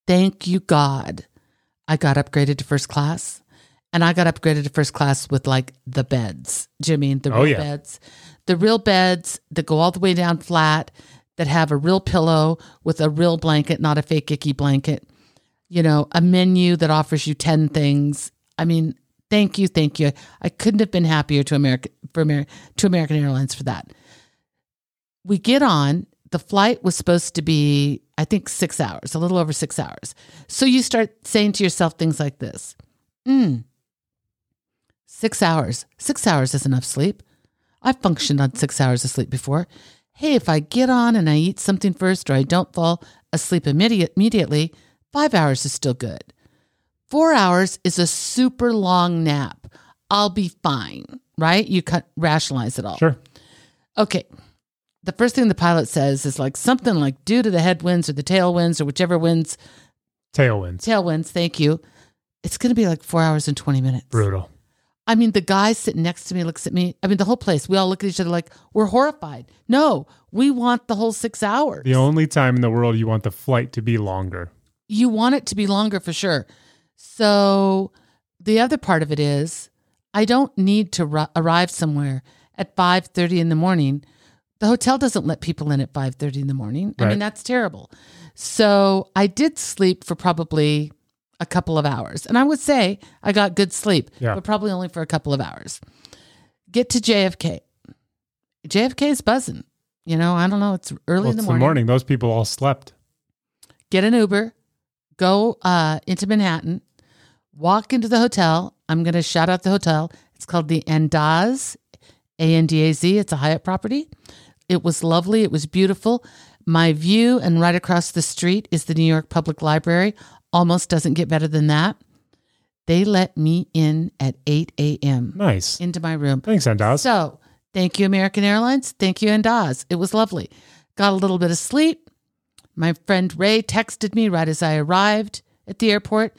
Thank you, God. I got upgraded to first class. And I got upgraded to first class with like the beds. Do you mean the Oh, real yeah. beds? The real beds that go all the way down flat, that have a real pillow with a real blanket, not a fake icky blanket. You know, a menu that offers you 10 things. I mean, thank you, thank you. I couldn't have been happier to America for Amer- to American Airlines for that. We get on, the flight was supposed to be, I think, six hours, a little over six hours. So you start saying to yourself things like this Hmm, six hours. Six hours is enough sleep. I've functioned on six hours of sleep before. Hey, if I get on and I eat something first or I don't fall asleep immediate, immediately, five hours is still good. Four hours is a super long nap. I'll be fine, right? You cut rationalize it all. Sure. Okay. The first thing the pilot says is like something like due to the headwinds or the tailwinds or whichever winds, Tailwinds. tailwinds, thank you. It's going to be like four hours and 20 minutes. Brutal. I mean, the guy sitting next to me looks at me. I mean, the whole place, we all look at each other like we're horrified. No, we want the whole six hours. The only time in the world you want the flight to be longer. you want it to be longer for sure. So the other part of it is I don't need to ru- arrive somewhere at 5:30 in the morning. The hotel doesn't let people in at 5:30 in the morning. I mean, that's terrible. So I did sleep for probably a couple of hours. And I would say I got good sleep, Yeah. but probably only for a couple of hours. Get to JFK. JFK is buzzing. You know, I don't know. It's early Well, in the morning. the morning. Those people all slept. get an Uber, go uh, into Manhattan, walk into the hotel. I'm going to shout out the hotel. It's called the Andaz, A N D A Z. It's a Hyatt property. It was lovely. It was beautiful. My view, and right across the street is the New York Public Library. Almost doesn't get better than that. They let me in at 8 a.m. Nice. into my room. Thanks, Andaz. So thank you, American Airlines. Thank you, Andaz. It was lovely. Got a little bit of sleep. My friend Ray texted me right as I arrived at the airport.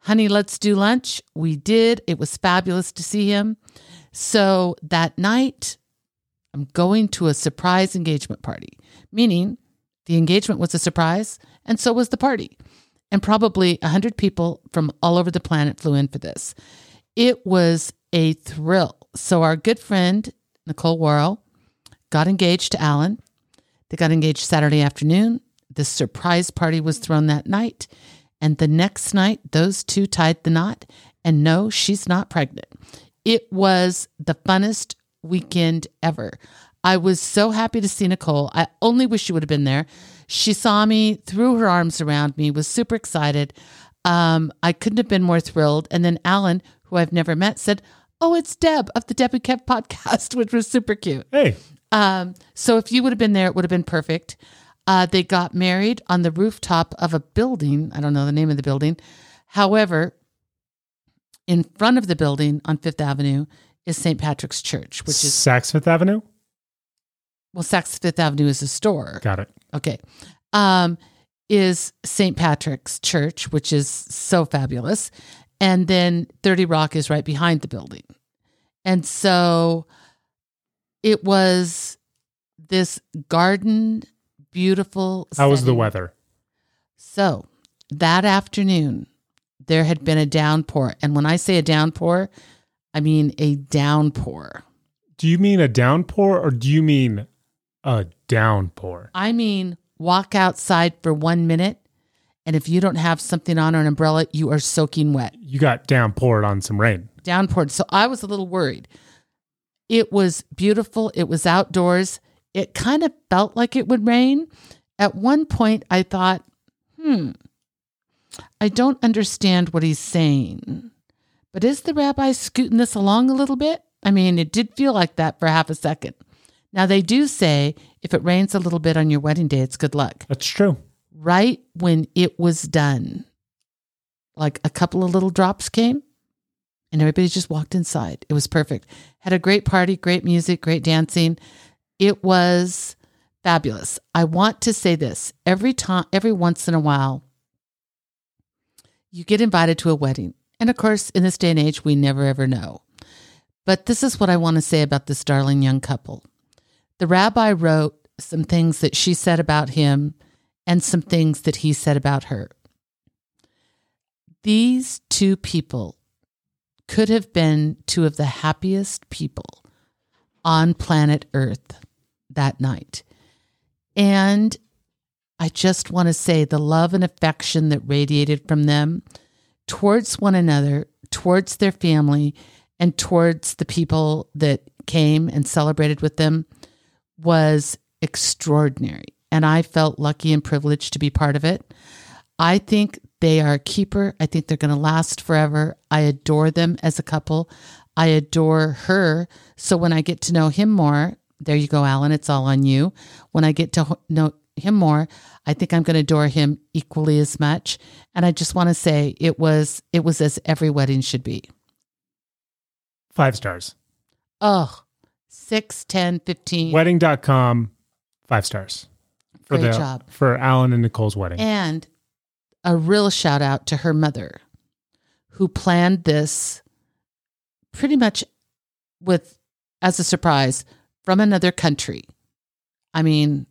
Honey, let's do lunch. We did. It was fabulous to see him. So that night, I'm going to a surprise engagement party, meaning the engagement was a surprise, and so was the party. And probably 100 people from all over the planet flew in for this. It was a thrill. So, our good friend, Nicole Worrell, got engaged to Alan. They got engaged Saturday afternoon. The surprise party was thrown that night. And the next night, those two tied the knot. And no, she's not pregnant. It was the funnest weekend ever. I was so happy to see Nicole. I only wish she would have been there. She saw me, threw her arms around me, was super excited. Um, I couldn't have been more thrilled. And then Alan, who I've never met, said, Oh, it's Deb of the Deb and Kev podcast, which was super cute. Hey, Um, so if you would have been there, it would have been perfect. Uh, they got married on the rooftop of a building. I don't know the name of the building. However, in front of the building on Fifth Avenue is St. Patrick's Church, which is, Saks Fifth Avenue. Well, Saks Fifth Avenue is a store. Got it. Okay. Um, is St. Patrick's Church, which is so fabulous. And then 30 Rock is right behind the building. And so it was this garden, beautiful. How was the weather? So that afternoon, there had been a downpour. And when I say a downpour, I mean a downpour. Do you mean a downpour or do you mean a downpour? I mean, walk outside for one minute, and if you don't have something on or an umbrella, you are soaking wet. You got downpoured on some rain. Downpoured. So I was a little worried. It was beautiful. It was outdoors. It kind of felt like it would rain. At one point, I thought, hmm, I don't understand what he's saying. But is the rabbi scooting this along a little bit? I mean, it did feel like that for half a second. Now, they do say if it rains a little bit on your wedding day, it's good luck. That's true. Right when it was done, like a couple of little drops came and everybody just walked inside. It was perfect. Had a great party, great music, great dancing. It was fabulous. I want to say this every time, every once in a while, you get invited to a wedding. And of course, in this day and age, we never ever know. But this is what I want to say about this darling young couple. The rabbi wrote some things that she said about him and some things that he said about her. These two people could have been two of the happiest people on planet Earth that night. And I just want to say the love and affection that radiated from them towards one another, towards their family, and towards the people that came and celebrated with them was extraordinary. And I felt lucky and privileged to be part of it. I think they are a keeper. I think they're going to last forever. I adore them as a couple. I adore her. So when I get to know him more, there you go, Alan, it's all on you. When I get to know him more, I think I'm going to adore him equally as much. And I just want to say it was it was as every wedding should be. Five stars. Oh, 6, 10, 15. Wedding.com, five stars. For Great the, job. For Alan and Nicole's wedding. And a real shout out to her mother, who planned this pretty much with as a surprise from another country. I mean,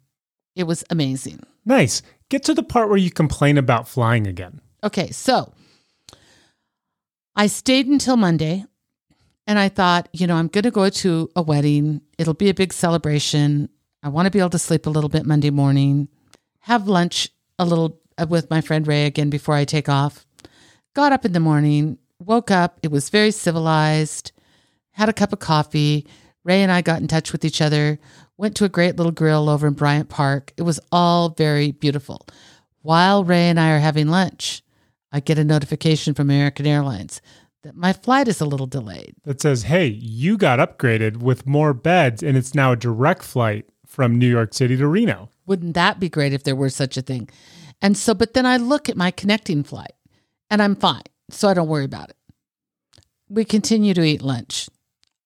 it was amazing. nice. Get to the part where you complain about flying again. Okay, so I stayed until Monday and I thought, you know, I'm going to go to a wedding. It'll be a big celebration. I want to be able to sleep a little bit Monday morning, have lunch a little uh, with my friend Ray again before I take off. Got up in the morning, woke up. It was very civilized, had a cup of coffee. Ray and I got in touch with each other, went to a great little grill over in Bryant Park. It was all very beautiful. While Ray and I are having lunch, I get a notification from American Airlines that my flight is a little delayed. That says, hey, you got upgraded with more beds and it's now a direct flight from New York City to Reno. Wouldn't that be great if there were such a thing? And so, but then I look at my connecting flight and I'm fine. So I don't worry about it. We continue to eat lunch.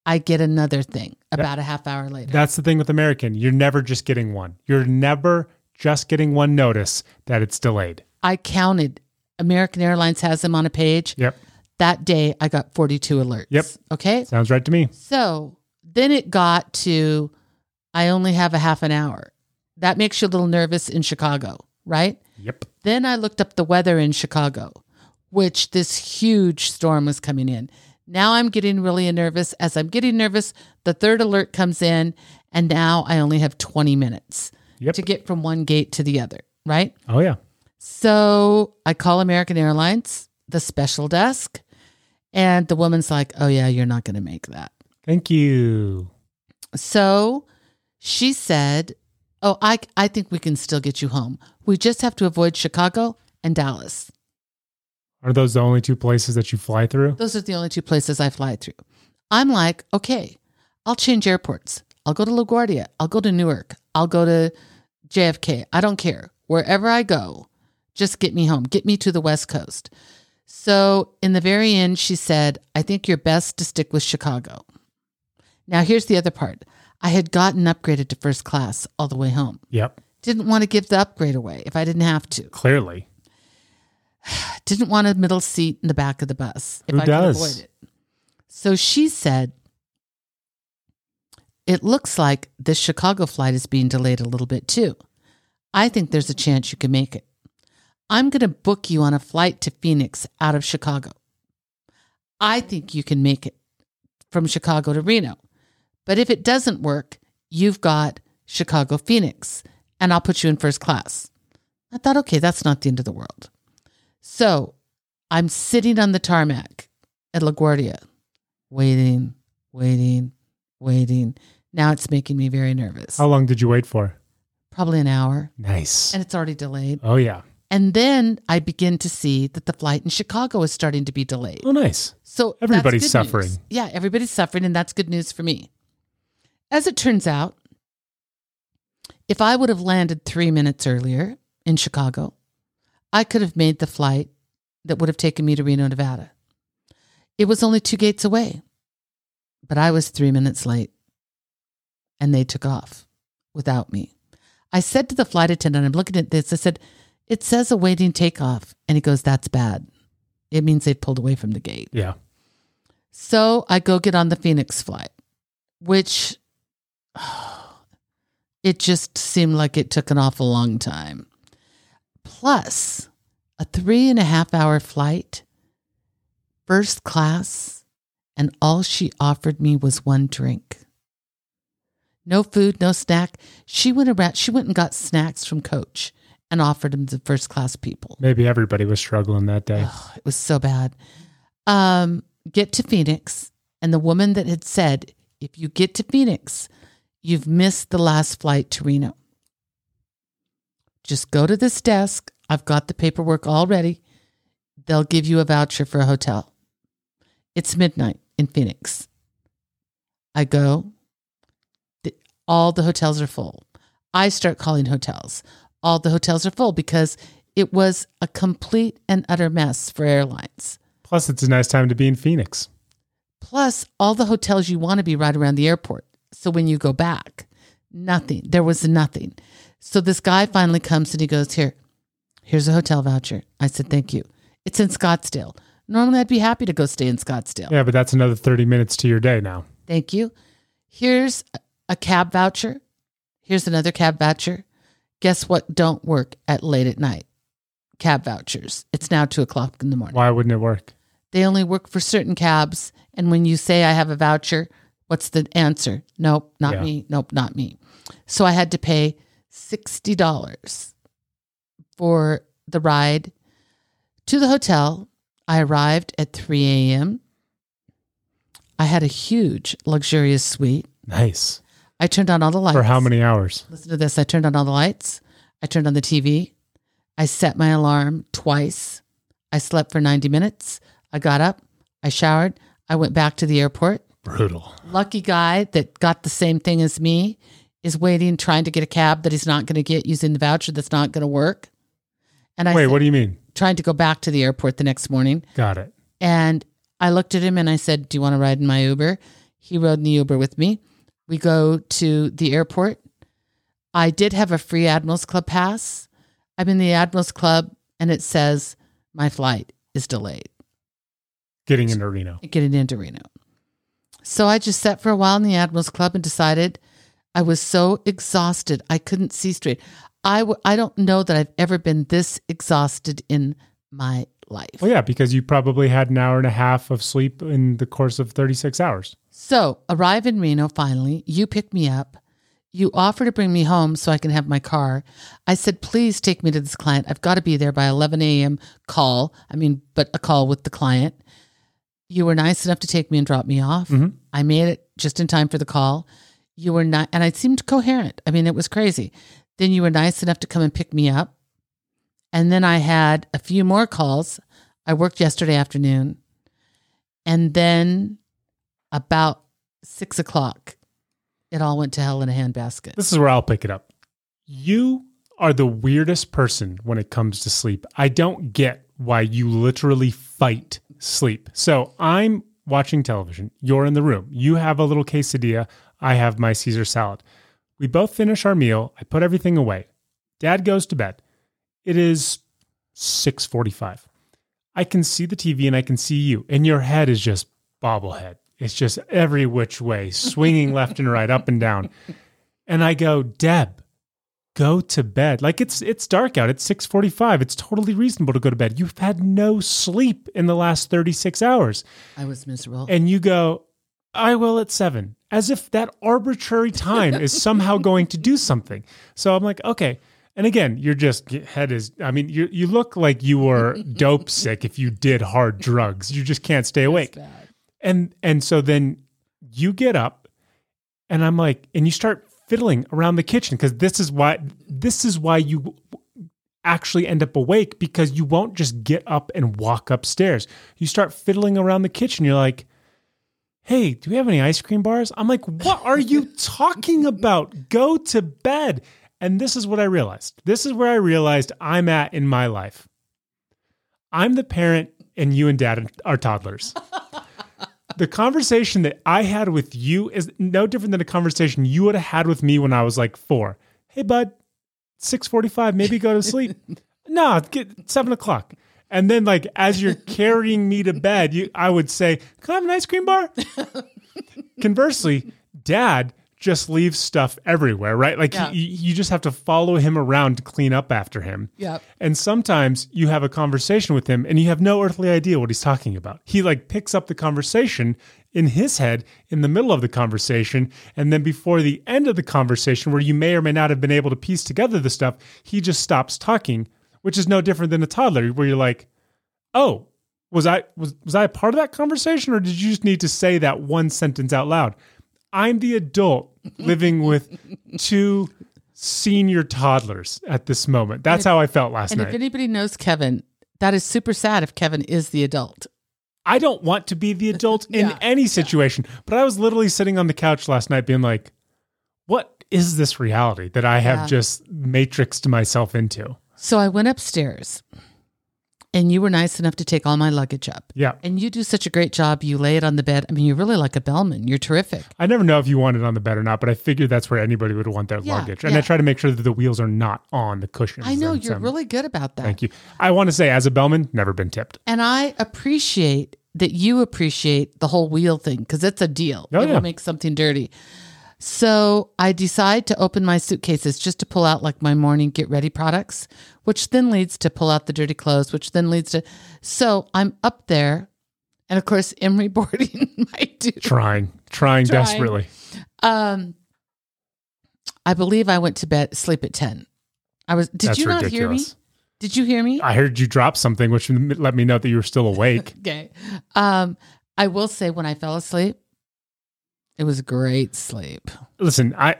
I get another thing about a half hour later. That's the thing with American. You're never just getting one. You're never just getting one notice that it's delayed. I counted. American Airlines has them on a page. Yep. That day I got 42 alerts. Yep. Okay. Sounds right to me. So then it got to, I only have a half an hour. That makes you a little nervous in Chicago, right? Yep. Then I looked up the weather in Chicago, which this huge storm was coming in. Now I'm getting really nervous. As I'm getting nervous, the third alert comes in, and now I only have 20 minutes Yep. to get from one gate to the other, right? Oh, yeah. So I call American Airlines, the special desk, and the woman's like, Oh, yeah, you're not going to make that. Thank you. So she said, Oh, I, I think we can still get you home. We just have to avoid Chicago and Dallas. Are those the only two places that you fly through? Those are the only two places I fly through. I'm like, okay, I'll change airports. I'll go to LaGuardia. I'll go to Newark. I'll go to JFK. I don't care. Wherever I go, just get me home. Get me to the West Coast. So in the very end, she said, I think you're best to stick with Chicago. Now, here's the other part I had gotten upgraded to first class all the way home. Yep. Didn't want to give the upgrade away if I didn't have to. Clearly. didn't want a middle seat in the back of the bus if Who I does? could avoid it. So she said, It looks like this Chicago flight is being delayed a little bit too. I think there's a chance you can make it. I'm going to book you on a flight to Phoenix out of Chicago. I think you can make it from Chicago to Reno. But if it doesn't work, you've got Chicago Phoenix, and I'll put you in first class. I thought, okay, that's not the end of the world. So I'm sitting on the tarmac at LaGuardia, waiting, waiting, waiting. Now it's making me very nervous. How long did you wait for? Probably an hour, Nice. and it's already delayed. Oh, yeah. And then I begin to see that the flight in Chicago is starting to be delayed. Oh, nice. So that's Everybody's good suffering. news. Yeah, everybody's suffering, and that's good news for me. As it turns out, If I would have landed three minutes earlier in Chicago, I could have made the flight that would have taken me to Reno, Nevada. It was only two gates away, but I was three minutes late and they took off without me. I said to the flight attendant, I'm looking at this, I said, it says awaiting takeoff. And he goes, that's bad. It means they pulled away from the gate. Yeah. So I go get on the Phoenix flight, which it just seemed like it took an awful long time. Plus, a three and a half hour flight, first class, and all she offered me was one drink. No food, no snack. She went around, she went and got snacks from Coach and offered them to first class people. Maybe everybody was struggling that day. Oh, it was so bad. Um, get to Phoenix, and the woman that had said, if you get to Phoenix, you've missed the last flight to Reno. Just go to this desk. I've got the paperwork all ready. They'll give you a voucher for a hotel. It's midnight in Phoenix. I go. All the hotels are full. I start calling hotels. All the hotels are full because it was a complete and utter mess for airlines. Plus, it's a nice time to be in Phoenix. Plus, all the hotels you want to be right around the airport. So when you go back, nothing. There was nothing. So this guy finally comes and he goes, Here, here's a hotel voucher. I said, Thank you. It's in Scottsdale. Normally, I'd be happy to go stay in Scottsdale. Yeah, but that's another 30 minutes to your day now. Thank you. Here's a cab voucher. Here's another cab voucher. Guess what? Don't work at late at night. Cab vouchers. It's now two o'clock in the morning. Why wouldn't it work? They only work for certain cabs. And when you say I have a voucher, what's the answer? Nope, not Yeah. me. Nope, not me. So I had to pay $60 for the ride to the hotel. I arrived at 3 a.m. I had a huge, luxurious suite. Nice. I turned on all the lights. For how many hours? Listen to this. I turned on all the lights. I turned on the TV. I set my alarm twice. I slept for 90 minutes. I got up. I showered. I went back to the airport. Brutal. Lucky guy that got the same thing as me is waiting, trying to get a cab that he's not going to get using the voucher that's not going to work. And I Wait, said- what do you mean? trying to go back to the airport the next morning. Got it. And I looked at him and I said, Do you want to ride in my Uber? He rode in the Uber with me. We go to the airport. I did have a free Admirals Club pass. I'm in the Admirals Club and it says my flight is delayed Getting into Reno. getting into Reno. So I just sat for a while in the Admirals Club and decided I was so exhausted. I couldn't see straight. I w- I don't know that I've ever been this exhausted in my life. Well, yeah, because you probably had an hour and a half of sleep in the course of 36 hours. So, arrive in Reno finally. You pick me up. You offer to bring me home so I can have my car. I said, please take me to this client. I've got to be there by 11 a.m. call. I mean, but a call with the client. You were nice enough to take me and drop me off. Mhm. I made it just in time for the call. You were not, and I seemed coherent. I mean, it was crazy. Then you were nice enough to come and pick me up. And then I had a few more calls. I worked yesterday afternoon. And then about six o'clock, it all went to hell in a handbasket. This is where I'll pick it up. You are the weirdest person when it comes to sleep. I don't get why you literally fight sleep. So I'm watching television. You're in the room. You have a little quesadilla. I have my Caesar salad. We both finish our meal. I put everything away. Dad goes to bed. It is 6:45. I can see the TV and I can see you, and your head is just bobblehead. It's just every which way, swinging left and right, up and down. And I go, Deb, go to bed. Like it's it's dark out. It's six forty five. It's totally reasonable to go to bed. You've had no sleep in the last thirty six hours, I was miserable. and you go, I will at seven, as if that arbitrary time is somehow going to do something. So I'm like, okay. And again, you're just your head is. I mean, you you look like you were dope sick if you did hard drugs. You just can't stay awake It's bad. And and so then you get up and i'm like and you start fiddling around the kitchen because this is why this is why you actually end up awake because you won't just get up and walk upstairs you start fiddling around the kitchen you're like hey do we have any ice cream bars i'm like what are you talking about go to bed And this is what I realized. This is where I realized I'm at in my life. I'm the parent, and you and dad are toddlers. the conversation that I had with you is no different than a conversation you would have had with me when I was like four. Hey, bud, six forty-five. Maybe go to sleep. no, get seven o'clock. And then, like as you're carrying me to bed, you, I would say, "Can I have an ice cream bar?" Conversely, Dad just leaves stuff everywhere, right? Like Yeah. you, you just have to follow him around to clean up after him. Yep. And sometimes you have a conversation with him and you have no earthly idea what he's talking about. He like picks up the conversation in his head in the middle of the conversation. And then before the end of the conversation, where you may or may not have been able to piece together the stuff, he just stops talking, which is no different than a toddler, where you're like, oh, was I was was I a part of that conversation or did you just need to say that one sentence out loud? I'm the adult living with two senior toddlers at this moment. That's how I felt last And night. if anybody knows Kevin, that is super sad if Kevin is the adult. I don't want to be the adult in Yeah, any situation, but I was literally sitting on the couch last night being like, what is this reality that I have Yeah. just matrixed myself into? So I went upstairs and you were nice enough to take all my luggage up. Yeah. And you do such a great job. You lay it on the bed. I mean, you're really like a bellman. You're terrific. I never know if you want it on the bed or not, but I figured that's where anybody would want their Yeah, luggage. And yeah. I try to make sure that the wheels are not on the cushion. I know you're really good about that. Thank you. I want to say, as a bellman, never been tipped. And I appreciate that you appreciate the whole wheel thing because it's a deal. Oh, it yeah. will make something dirty. So I decide to open my suitcases just to pull out like my morning get ready products, which then leads to pull out the dirty clothes, which then leads to. So I'm up there. And of course, Emery boarding my dude. Trying, trying, Trying. desperately. Um, I believe I went to bed, sleep at 10. I was, did That's you not ridiculous. hear me? Did you hear me? I heard you drop something, which let me know that you were still awake. Okay. Um, I will say when I fell asleep, it was great sleep. Listen, I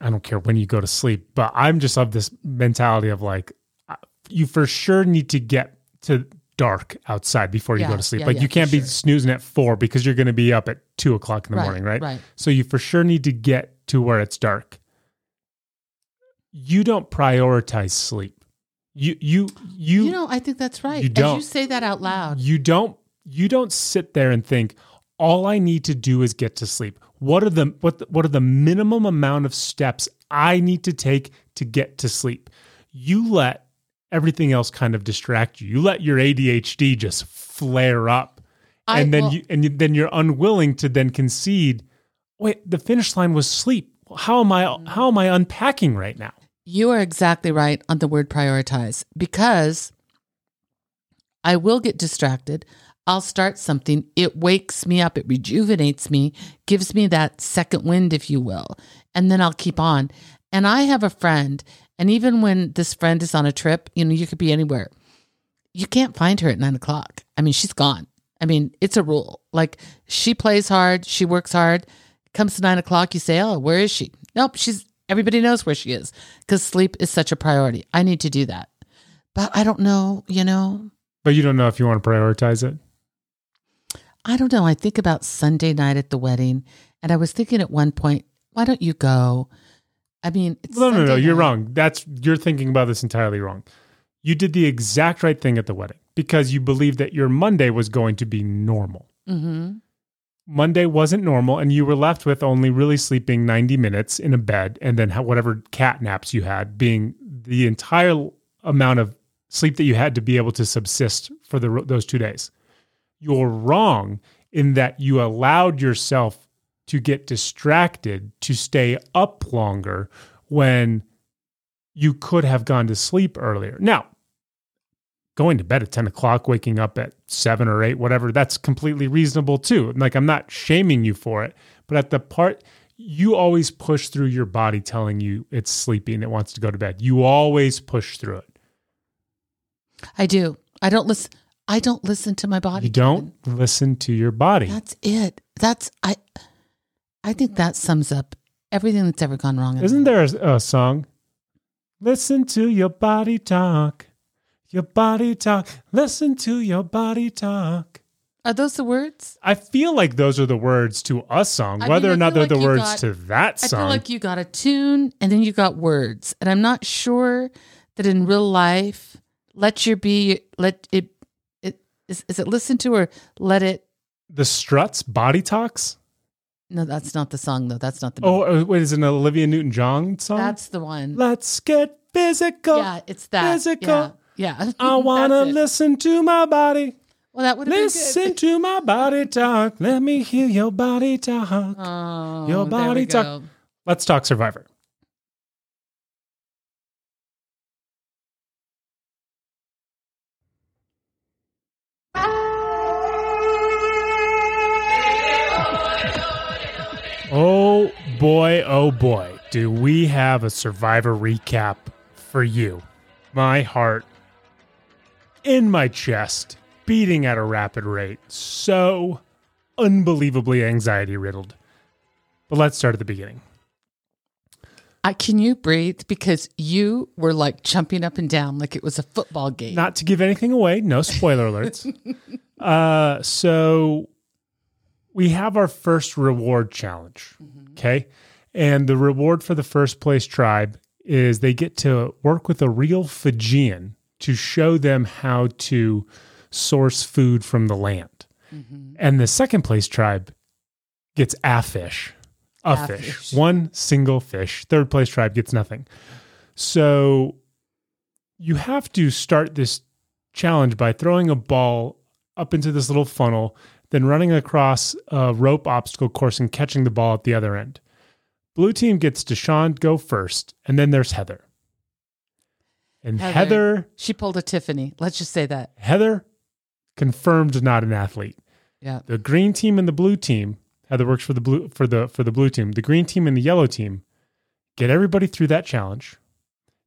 I don't care when you go to sleep, but I'm just of this mentality of like, uh, you for sure need to get to dark outside before you Yeah, go to sleep. yeah, like yeah, you can't be sure. snoozing at four because you're going to be up at two o'clock in the Right, morning, right? right. So you for sure need to get to where it's dark. You don't prioritize sleep. You you you You, know, I think that's right. you don't. you say that out loud. you don't you don't sit there and think all I need to do is get to sleep. What are the what the, what are the minimum amount of steps I need to take to get to sleep? You let everything else kind of distract you. You let your ADHD just flare up. I- and then well- you and you, then you're unwilling to then concede, "Wait, the finish line was sleep. How am I how am I unpacking right now?" You are exactly right on the word prioritize because I will get distracted. I'll start something. It wakes me up. It rejuvenates me, gives me that second wind, if you will. And then I'll keep on. And I have a friend, and even when this friend is on a trip, you know, you could be anywhere. You can't find her at nine o'clock. I mean, she's gone. I mean, it's a rule. Like she plays hard, she works hard. Comes to nine o'clock, you say, "Oh, where is she?" Nope, she's. Everybody knows where she is because sleep is such a priority. I need to do that, but I don't know. You know, But you don't know if you want to prioritize it. I don't know. I think about Sunday night at the wedding, and I was thinking at one point, why don't you go? I mean, it's No, no, no, Sunday you're wrong. That's you're thinking about this entirely wrong. You did the exact right thing at the wedding because you believed that your Monday was going to be normal. Mhm. Monday wasn't normal, and you were left with only really sleeping 90 minutes in a bed, and then whatever cat naps you had being the entire amount of sleep that you had to be able to subsist for the, those two days. You're wrong in that you allowed yourself to get distracted to stay up longer when you could have gone to sleep earlier. Now, going to bed at 10 o'clock, waking up at seven or eight, whatever, that's completely reasonable too. Like, I'm not shaming you for it, but at the part, you always push through your body telling you it's sleepy and it wants to go to bed. You always push through it. I do. I don't listen. I don't listen to my body. You don't listen to your body. That's it. That's I. I think that sums up everything that's ever gone wrong. in Isn't there a, a song? Listen to your body talk. Your body talk. Listen to your body talk. Are those the words? I feel like those are the words to a song, I whether mean, or not they're like the words got- to that song. I feel like you got a tune and then you got words. And I'm not sure that in real life, let your be, let it is, is it listen to or let it? the Struts, Body Talks. No, that's not the song though. That's not the. Oh, uh, wait, is it an Olivia Newton John song? that's the one. Let's get physical. yeah, it's that. physical. Yeah, yeah. I want to listen to my body. Well, that would Listen good. to my body talk. Let me hear your body talk. Oh, Your body talk. go. Let's talk Survivor. Oh boy, oh boy, do we have a Survivor recap for you. My heart in my chest, beating at a rapid rate, so unbelievably anxiety riddled. But let's start at the beginning. I, can you breathe? Because you were like jumping up and down like it was a football game. Not to give anything away, no spoiler alerts. Uh, so we have our first reward challenge. Okay. And the reward for the first place tribe is they get to work with a real Fijian to show them how to source food from the land. Mm-hmm. And the second place tribe gets a fish, a, A fish, fish. one single fish. Third place tribe gets nothing. So you have to start this challenge by throwing a ball up into this little funnel, then running across a rope obstacle course and catching the ball at the other end. Blue team gets Deshawn go first, and then there's Heather. And Heather. Heather, she pulled a Tiffany. Let's just say that. Heather, confirmed not an athlete. Yeah. The green team and the blue team, Heather works for the blue for the for the blue team. The green team and the yellow team get everybody through that challenge.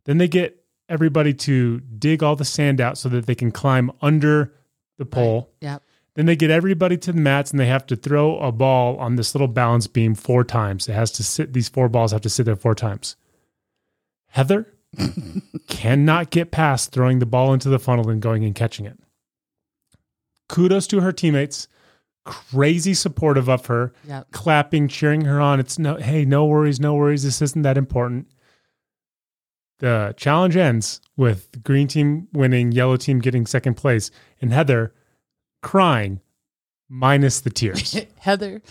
Then they get everybody to dig all the sand out so that they can climb under the pole. Yeah. Then they get everybody to the mats and they have to throw a ball on this little balance beam four times. It has to sit, these four balls have to sit there four times. Heather cannot get past throwing the ball into the funnel and going and catching it. Kudos to her teammates, crazy supportive of her, Yeah. clapping, cheering her on. It's no, hey, no worries, no worries. This isn't that important. The challenge ends with the green team winning, yellow team getting second place, and Heather crying, minus the tears. Heather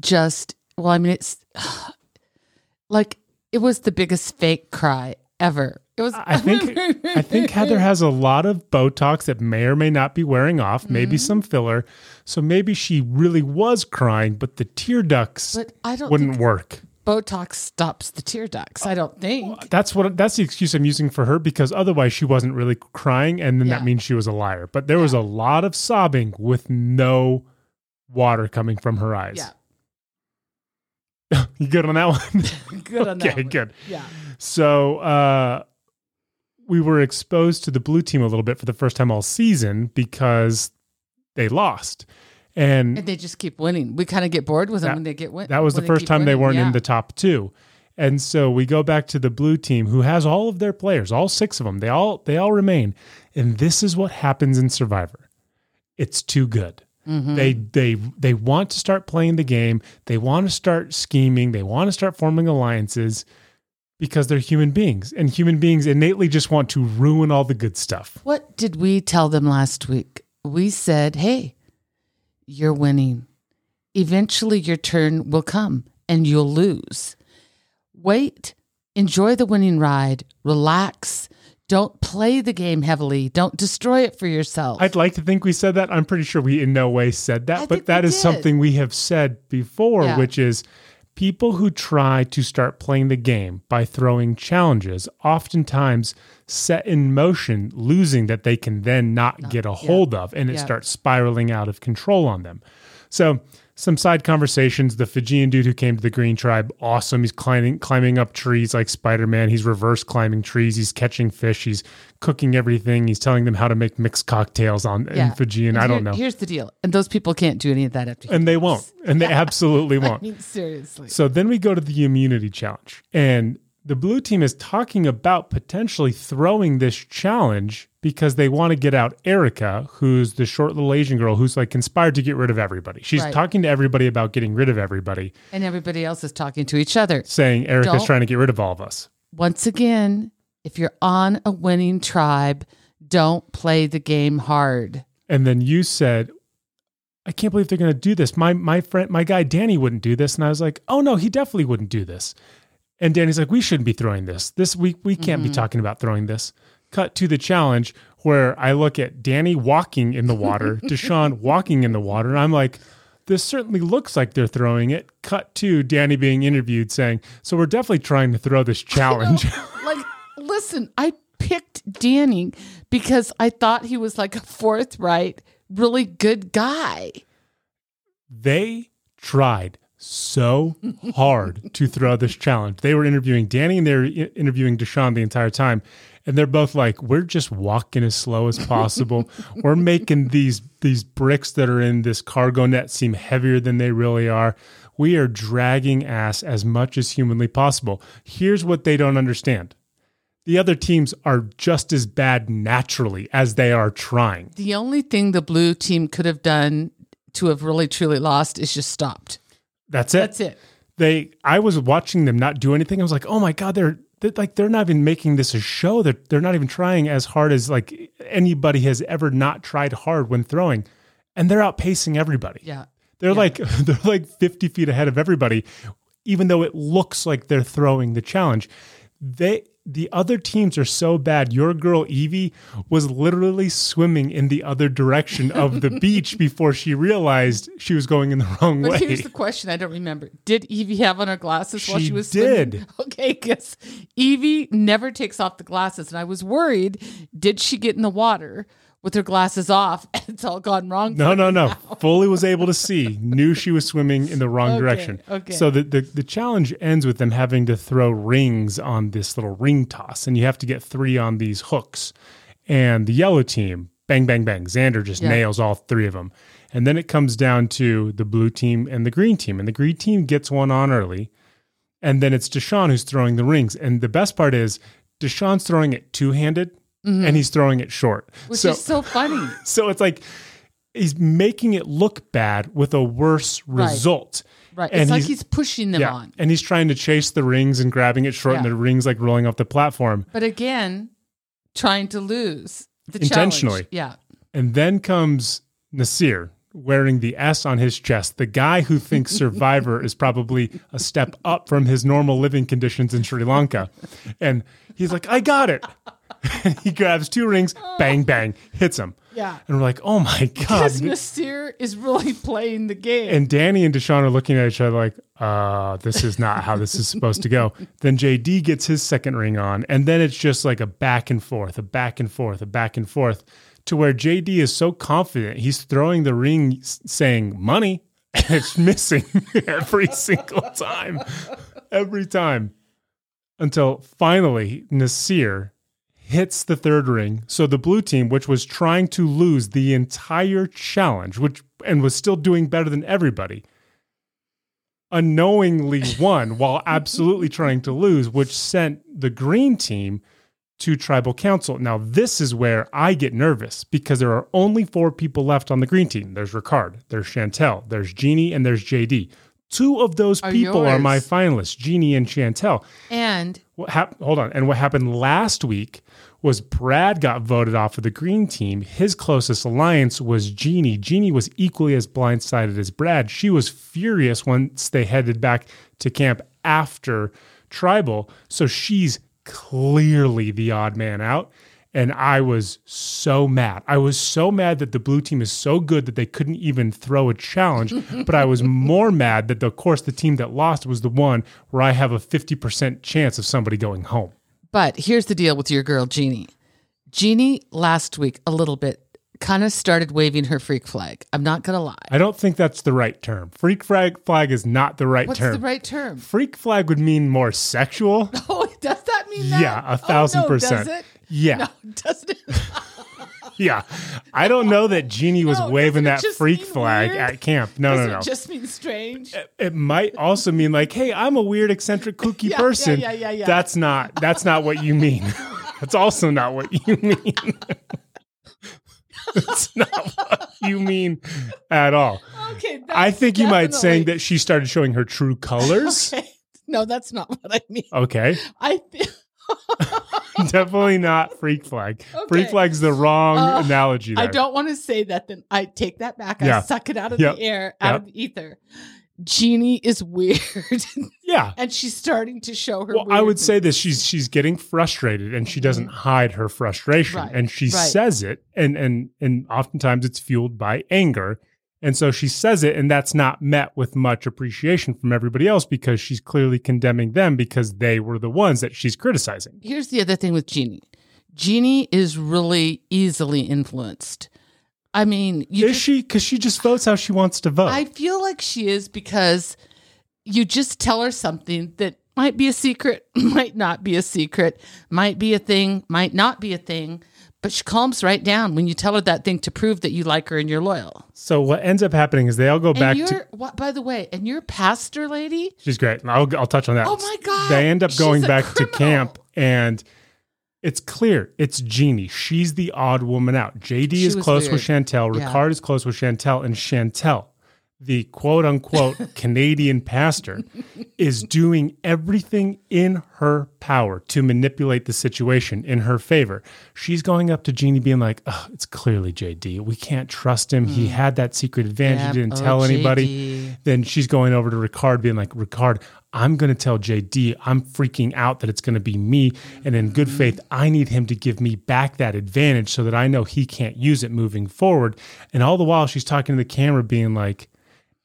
just, well, I mean, it's like it was the biggest fake cry ever. It was, I think I think Heather has a lot of Botox that may or may not be wearing off, maybe Mm-hmm. some filler. So maybe she really was crying, but the tear ducts but I don't wouldn't think work. Botox stops the tear ducts. I don't think. That's what that's the excuse I'm using for her because otherwise she wasn't really crying and then Yeah. that means she was a liar. But there was a lot of sobbing with no water coming from her eyes. Yeah. you good on that one? Good on that okay, good. Yeah. So uh, we were exposed to the blue team a little bit for the first time all season because they lost. And And they just keep winning. We kind of get bored with them That- when they get win. that was the first time they weren't Yeah. in the top two. And so we go back to the blue team who has all of their players, all six of them. They all they all remain. And this is what happens in Survivor. It's too good. Mm-hmm. They they they want to start playing the game. They want to start scheming. They want to start forming alliances because they're human beings. And human beings innately just want to ruin all the good stuff. What did we tell them last week? We said, hey, you're winning. Eventually, your turn will come and you'll lose. Wait, enjoy the winning ride, relax. Don't play the game heavily. Don't destroy it for yourself. I'd like to think we said that. I'm pretty sure we in no way said that, I but that is did. something we have said before, Yeah. which is people who try to start playing the game by throwing challenges oftentimes set in motion losing that they can then not get a hold of and it Yeah. starts spiraling out of control on them. So some side conversations. The Fijian dude who came to the Green Tribe, awesome. He's climbing climbing up trees like Spider Man. He's reverse climbing trees. He's catching fish. He's cooking everything. He's telling them how to make mixed cocktails on in Fijian. And I don't here- know, Here's the deal. And those people can't do any of that after. and they won't, and they absolutely won't. mean, seriously. So then we go to the immunity challenge, and the blue team is talking about potentially throwing this challenge because they want to get out Erika, who's the short little Asian girl who's like conspired to get rid of everybody. She's Right. talking to everybody about getting rid of everybody, And everybody else is talking to each other. saying Erika's Don't- trying to get rid of all of us. Once again, if you're on a winning tribe, don't play the game hard. And then you said, I can't believe they're going to do this. My my friend, my guy Danny wouldn't do this, and I was like, Oh no, he definitely wouldn't do this. And Danny's like, We shouldn't be throwing this. This week we can't be mm-hmm. talking about throwing this. Cut to the challenge where I look at Danny walking in the water, Deshawn walking in the water, and I'm like, This certainly looks like they're throwing it. Cut to Danny being interviewed saying, So we're definitely trying to throw this challenge. like listen i picked danny because i thought he was like a forthright really good guy they tried so hard to throw this challenge. They were interviewing Danny and they were interviewing Deshawn the entire time. And they're both like, we're just walking as slow as possible. we're making these these bricks that are in this cargo net seem heavier than they really are. We are dragging ass as much as humanly possible. Here's what they don't understand. The other teams are just as bad naturally as they are trying. the only thing the blue team could have done to have really truly lost is just stopped That's it. that's it they I was watching them not do anything. I was like, oh my god, they're, they're like they're not even making this a show. They're they're not even trying as hard as like anybody has ever not tried hard when throwing, and they're outpacing everybody. yeah They're like they're like fifty feet ahead of everybody, even though it looks like they're throwing the challenge. They the other teams are so bad. Your girl Evvie was literally swimming in the other direction of the beach before she realized she was going in the wrong but way. here's the question i don't remember did Evvie have on her glasses while She she was did. swimming? okay because Evvie never takes off the glasses and i was worried did she get in the water with her glasses off it's all gone wrong No, no, no. now? Fully was able to see, knew she was swimming in the wrong Okay, direction. okay. So the, the the challenge ends with them having to throw rings on this little ring toss, and you have to get three on these hooks. And the yellow team, bang, bang, bang. Xander just Yeah. nails all three of them. And then it comes down to the blue team and the green team. And the green team gets one on early. And then it's Deshawn who's throwing the rings. And the best part is Deshawn's throwing it two handed and he's throwing it short. Mm-hmm. which so, is so funny so it's like he's making it look bad with a worse Right. result. Right. And it's like he's- he's pushing them Yeah. on. And he's trying to chase the rings and grabbing it short, and the rings like rolling off the platform. But again, trying to lose the Intentionally. challenge. Yeah. And then comes Naseer wearing the S on his chest, the guy who thinks Survivor is probably a step up from his normal living conditions in Sri Lanka. And he's like, I got it. He grabs two rings, bang, bang, hits him. Yeah. And we're like, oh my God. Because Naseer is really playing the game. And Danny and Deshawn are looking at each other like, uh, this is not how this is supposed to go. Then JD gets his second ring on, and then it's just like a back and forth, a back and forth, a back and forth, to where JD is so confident he's throwing the ring saying money, and it's missing every single time. Every time. Until finally Naseer hits the third ring. So the blue team, which was trying to lose the entire challenge, which and was still doing better than everybody, unknowingly won while absolutely trying to lose, which sent the green team to tribal council. Now, this is where I get nervous because there are only four people left on the green team. There's Ricard, there's Shantel, there's Genie, and there's JD. Two of those Are people are my finalists, Genie and Shantel. and What hap- hold on. And what happened last week was Brad got voted off of the green team. His closest alliance was Genie. Genie was equally as blindsided as Brad. She was furious once they headed back to camp after tribal. So she's clearly the odd man out. And I was so mad. I was so mad that the blue team is so good that they couldn't even throw a challenge. but I was more mad that, of course, the team that lost was the one where I have a 50% chance of somebody going home. But here's the deal with your girl Genie. Genie last week a little bit kind of started waving her freak flag. I'm not gonna lie. I don't think that's the right term. Freak flag flag is not the right What's term. the right term? Freak flag would mean more sexual. Oh, does that mean that? Yeah, a thousand oh, no, percent. Does it? Yeah. No, doesn't it? yeah. I don't know that Genie was No, waving that freak flag weird? at camp. No, Does no, no. it just mean strange? it might also mean like, hey, I'm a weird, eccentric, kooky Yeah, yeah, person. yeah, yeah, yeah. That's not that's not what you mean. that's also not what you mean. that's not what you mean at all. Okay. I think you might saying that she started showing her true colors. Okay. No, that's not what I mean. Okay. I th- Definitely not freak flag. Freak flag's the wrong Uh, analogy there. I don't want to say that. Then I take that back. I suck it out of Yep. the air, out Yep. of the ether. Genie is weird, Yeah. and she's starting to show her. Well, I would say this: she's she's getting frustrated, and she doesn't hide her frustration, Right, and she right. says it, and and and oftentimes it's fueled by anger, and so she says it, and that's not met with much appreciation from everybody else because she's clearly condemning them because they were the ones that she's criticizing. Here's the other thing with Genie. Genie is really easily influenced. I mean, you Is just- she? Because she just votes how she wants to vote. I feel like she is because you just tell her something that might be a secret, might not be a secret, might be a thing, might not be a thing, but she calms right down when you tell her that thing to prove that you like her and you're loyal. so what ends up happening is they all go And back to. what, by the way, and your pastor lady, She's great. I'll I'll touch on that. Oh my God, They end up going back to camp and it's clear it's Genie. She's the odd woman out. JD She is close with weird. Shantel. Yeah. Ricard is close with Shantel. And Shantel, the quote unquote Canadian pastor, is doing everything in her power to manipulate the situation in her favor. She's going up to Genie being like, oh, it's clearly JD. We can't trust him. He hmm. had that secret advantage. Yep. He didn't Oh, tell anybody. JD. Then she's going over to Ricard, being like, Ricard, I'm going to tell JD I'm freaking out that it's going to be me. And in good mm-hmm. faith, I need him to give me back that advantage so that I know he can't use it moving forward. And all the while, she's talking to the camera, being like,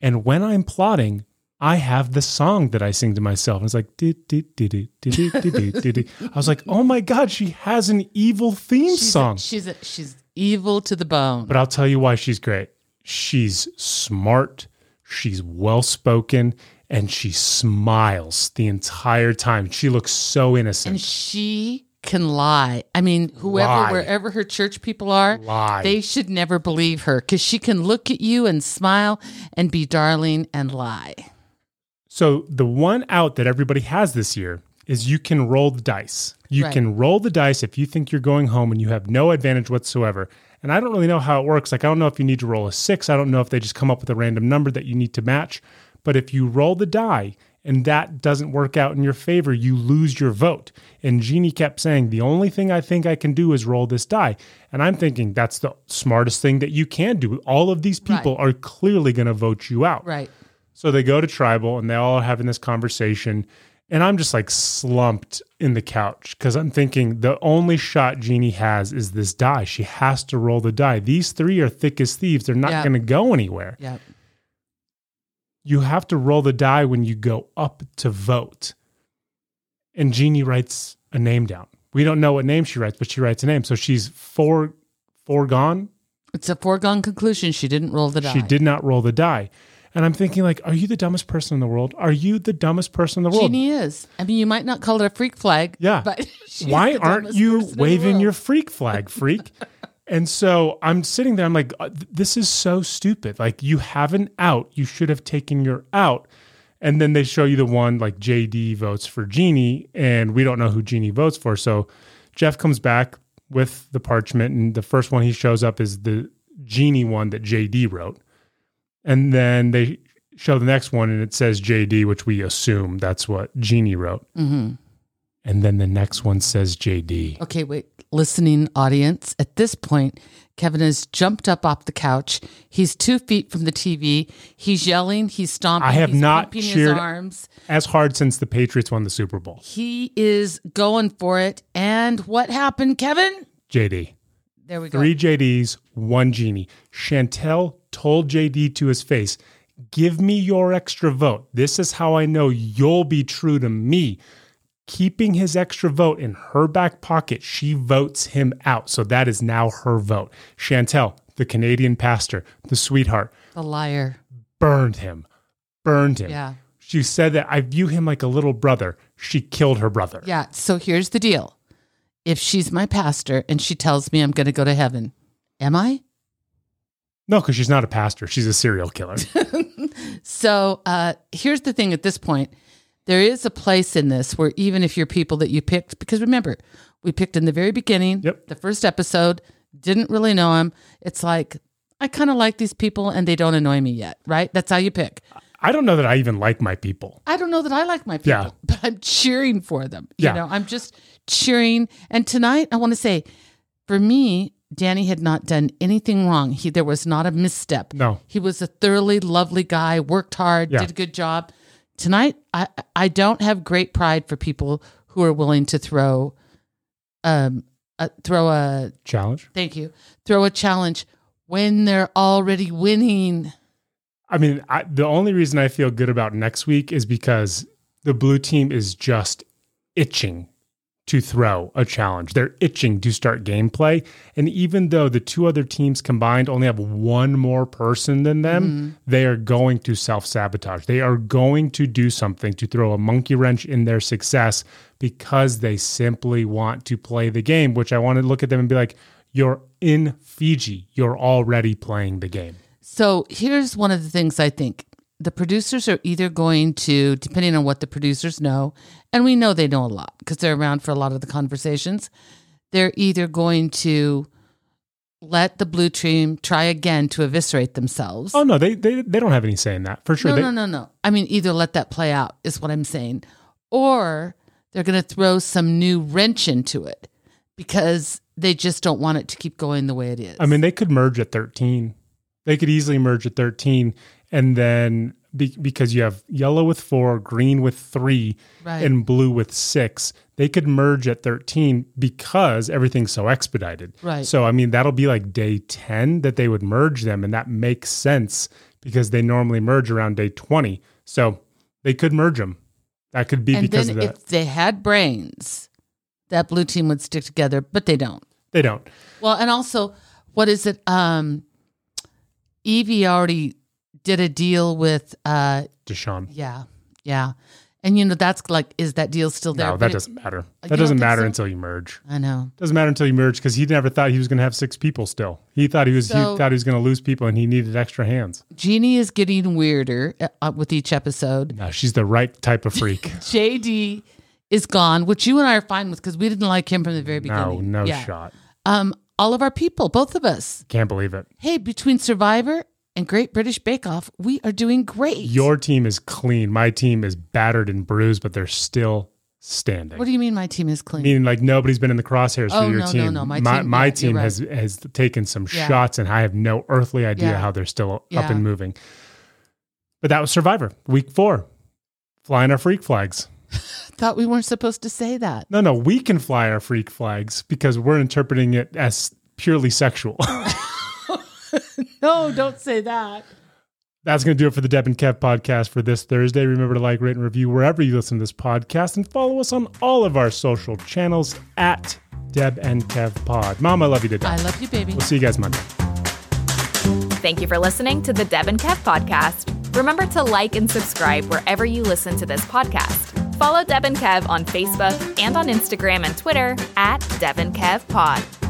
and when I'm plotting, I have the song that I sing to myself. And it's like, did, did, did, did, did, did, did, did, did. I was like, oh my God, she has an evil theme she's song. A, she's a, she's evil to the bone. But I'll tell you why she's great. She's smart, she's well spoken, and she smiles the entire time. She looks so innocent. and she can lie. I mean, whoever, Lie. wherever her church people are, Lie. they should never believe her because she can look at you and smile and be darling and lie. so the one out that everybody has this year is you can roll the dice. You Right. can roll the dice if you think you're going home and you have no advantage whatsoever. And I don't really know how it works. Like I don't know if you need to roll a 6. I don't know if they just come up with a random number that you need to match. But if you roll the die and that doesn't work out in your favor, you lose your vote. And Genie kept saying, The only thing I think I can do is roll this die. And I'm thinking that's the smartest thing that you can do. All of these people are clearly going to vote you out. Right. So they go to tribal and they all are having this conversation. And I'm just like slumped in the couch because I'm thinking the only shot Genie has is this die. She has to roll the die. These three are thick as thieves. They're not Yeah. going to go anywhere. Yeah. You have to roll the die when you go up to vote. And Genie writes a name down. We don't know what name she writes, but she writes a name. So she's four foregone. It's a foregone conclusion. She didn't roll the die. She did not roll the die. And I'm thinking, like, are you the dumbest person in the world? Are you the dumbest person in the world? Genie is. I mean, you might not call it a freak flag. Yeah. But she's Why aren't you person in the waving your freak flag, freak? and so I'm sitting there, I'm like, uh, this is so stupid. Like, you have an out. You should have taken your out. And then they show you the one like JD votes for Genie, and we don't know who Genie votes for. So Jeff comes back with the parchment, and the first one he shows up is the Genie one that JD wrote. And then they show the next one, and it says JD, which we assume that's what Genie wrote. Mhm. And then the next one says JD. Okay, wait. Listening audience, at this point, Kevin has jumped up off the couch. He's two feet from the TV. He's yelling. He's stomping. I have not cheered- his arms. As hard since the Patriots won the Super Bowl. He is going for it. And what happened, Kevin? JD. There we go. Three JDs, one Genie. Shantel told JD to his face, Give me your extra vote. This is how I know you'll be true to me. Keeping his extra vote in her back pocket, she votes him out. So that is now her vote. Shantel, the Canadian pastor, the sweetheart, The liar. burned him. Burned him. Yeah. She said that I view him like a little brother. She killed her brother. Yeah. So here's the deal. If she's my pastor and she tells me I'm going to go to heaven Am I? No, because she's not a pastor. She's a serial killer. So uh, here's the thing at this point there is a place in this where even if you're people that you picked, because remember, we picked in the very beginning, Yep. the first episode, didn't really know them. It's like, I kind of like these people and they don't annoy me yet, right? That's how you pick. I don't know that I even like my people. I don't know that I like my people, Yeah. but I'm cheering for them. Yeah. You know, I'm just cheering. And tonight, I want to say, for me, Danny had not done anything wrong. He there was not a misstep. No. He was a thoroughly lovely guy, worked hard, Yeah. did a good job. Tonight, I I don't have great pride for people who are willing to throw um a, throw a Challenge. thank you. Throw a challenge when they're already winning. I mean, I, the only reason I feel good about next week is because the blue team is just itching to throw a challenge. They're itching to start gameplay. And even though the two other teams combined only have one more person than them, mm-hmm. they are going to self sabotage. They are going to do something to throw a monkey wrench in their success because they simply want to play the game, which I want to look at them and be like, you're in Fiji. You're already playing the game. So here's one of the things I think. The producers are either going to, depending on what the producers know, and we know they know a lot because they're around for a lot of the conversations, they're either going to let the blue team try again to eviscerate themselves. Oh no, they they, they don't have any say in that for sure. no, They- no, no, no. I mean, either let that play out is what I'm saying, or they're going to throw some new wrench into it because they just don't want it to keep going the way it is. I mean, they could merge at thirteen. They could easily merge at thirteen, and then be, because you have yellow with four, green with three, Right. and blue with six, they could merge at thirteen because everything's so expedited. Right. So I mean, that'll be like day ten that they would merge them, and that makes sense because they normally merge around day twenty. So they could merge them. That could be and because of that. if they had brains, that blue team would stick together, but they don't. They don't. Well, and also, what is it? Um, Evvie already did a deal with, uh, Deshawn. yeah, yeah, and you know that's like, is that deal still there? No, that doesn't matter. That doesn't matter so? until you merge. I know. Doesn't matter until you merge because he never thought he was going to have six people. Still, he thought he was So- he thought he was going to lose people and he needed extra hands. Genie is getting weirder uh, with each episode. No, she's the right type of freak. JD is gone, which you and I are fine with because we didn't like him from the very no, beginning. no Yeah. shot. Um, all of our people, both of us. Can't believe it. Hey, between Survivor and Great British Bake Off, we are doing great. Your team is clean. My team is battered and bruised, but they're still standing. what do you mean my team is clean? Meaning, like nobody's been in the crosshairs Oh, for your no, no, team. no. My my, team- my yeah, team right. has has taken some Yeah. shots, and I have no earthly idea Yeah. how they're still up and moving. But that was Survivor, week four, flying our freak flags. Thought we weren't supposed to say that. No, no, we can fly our freak flags because we're interpreting it as purely sexual. No, don't say that. That's going to do it for the Deb and Kev podcast for this Thursday. Remember to like, rate, and review wherever you listen to this podcast and follow us on all of our social channels at Deb and Kev Pod. Mom, I love you to I love you, baby. We'll see you guys Monday. Thank you for listening to the Deb and Kev podcast. Remember to like and subscribe wherever you listen to this podcast. Follow Deb and Kev on Facebook and on Instagram and Twitter at Deb and Kev Pod.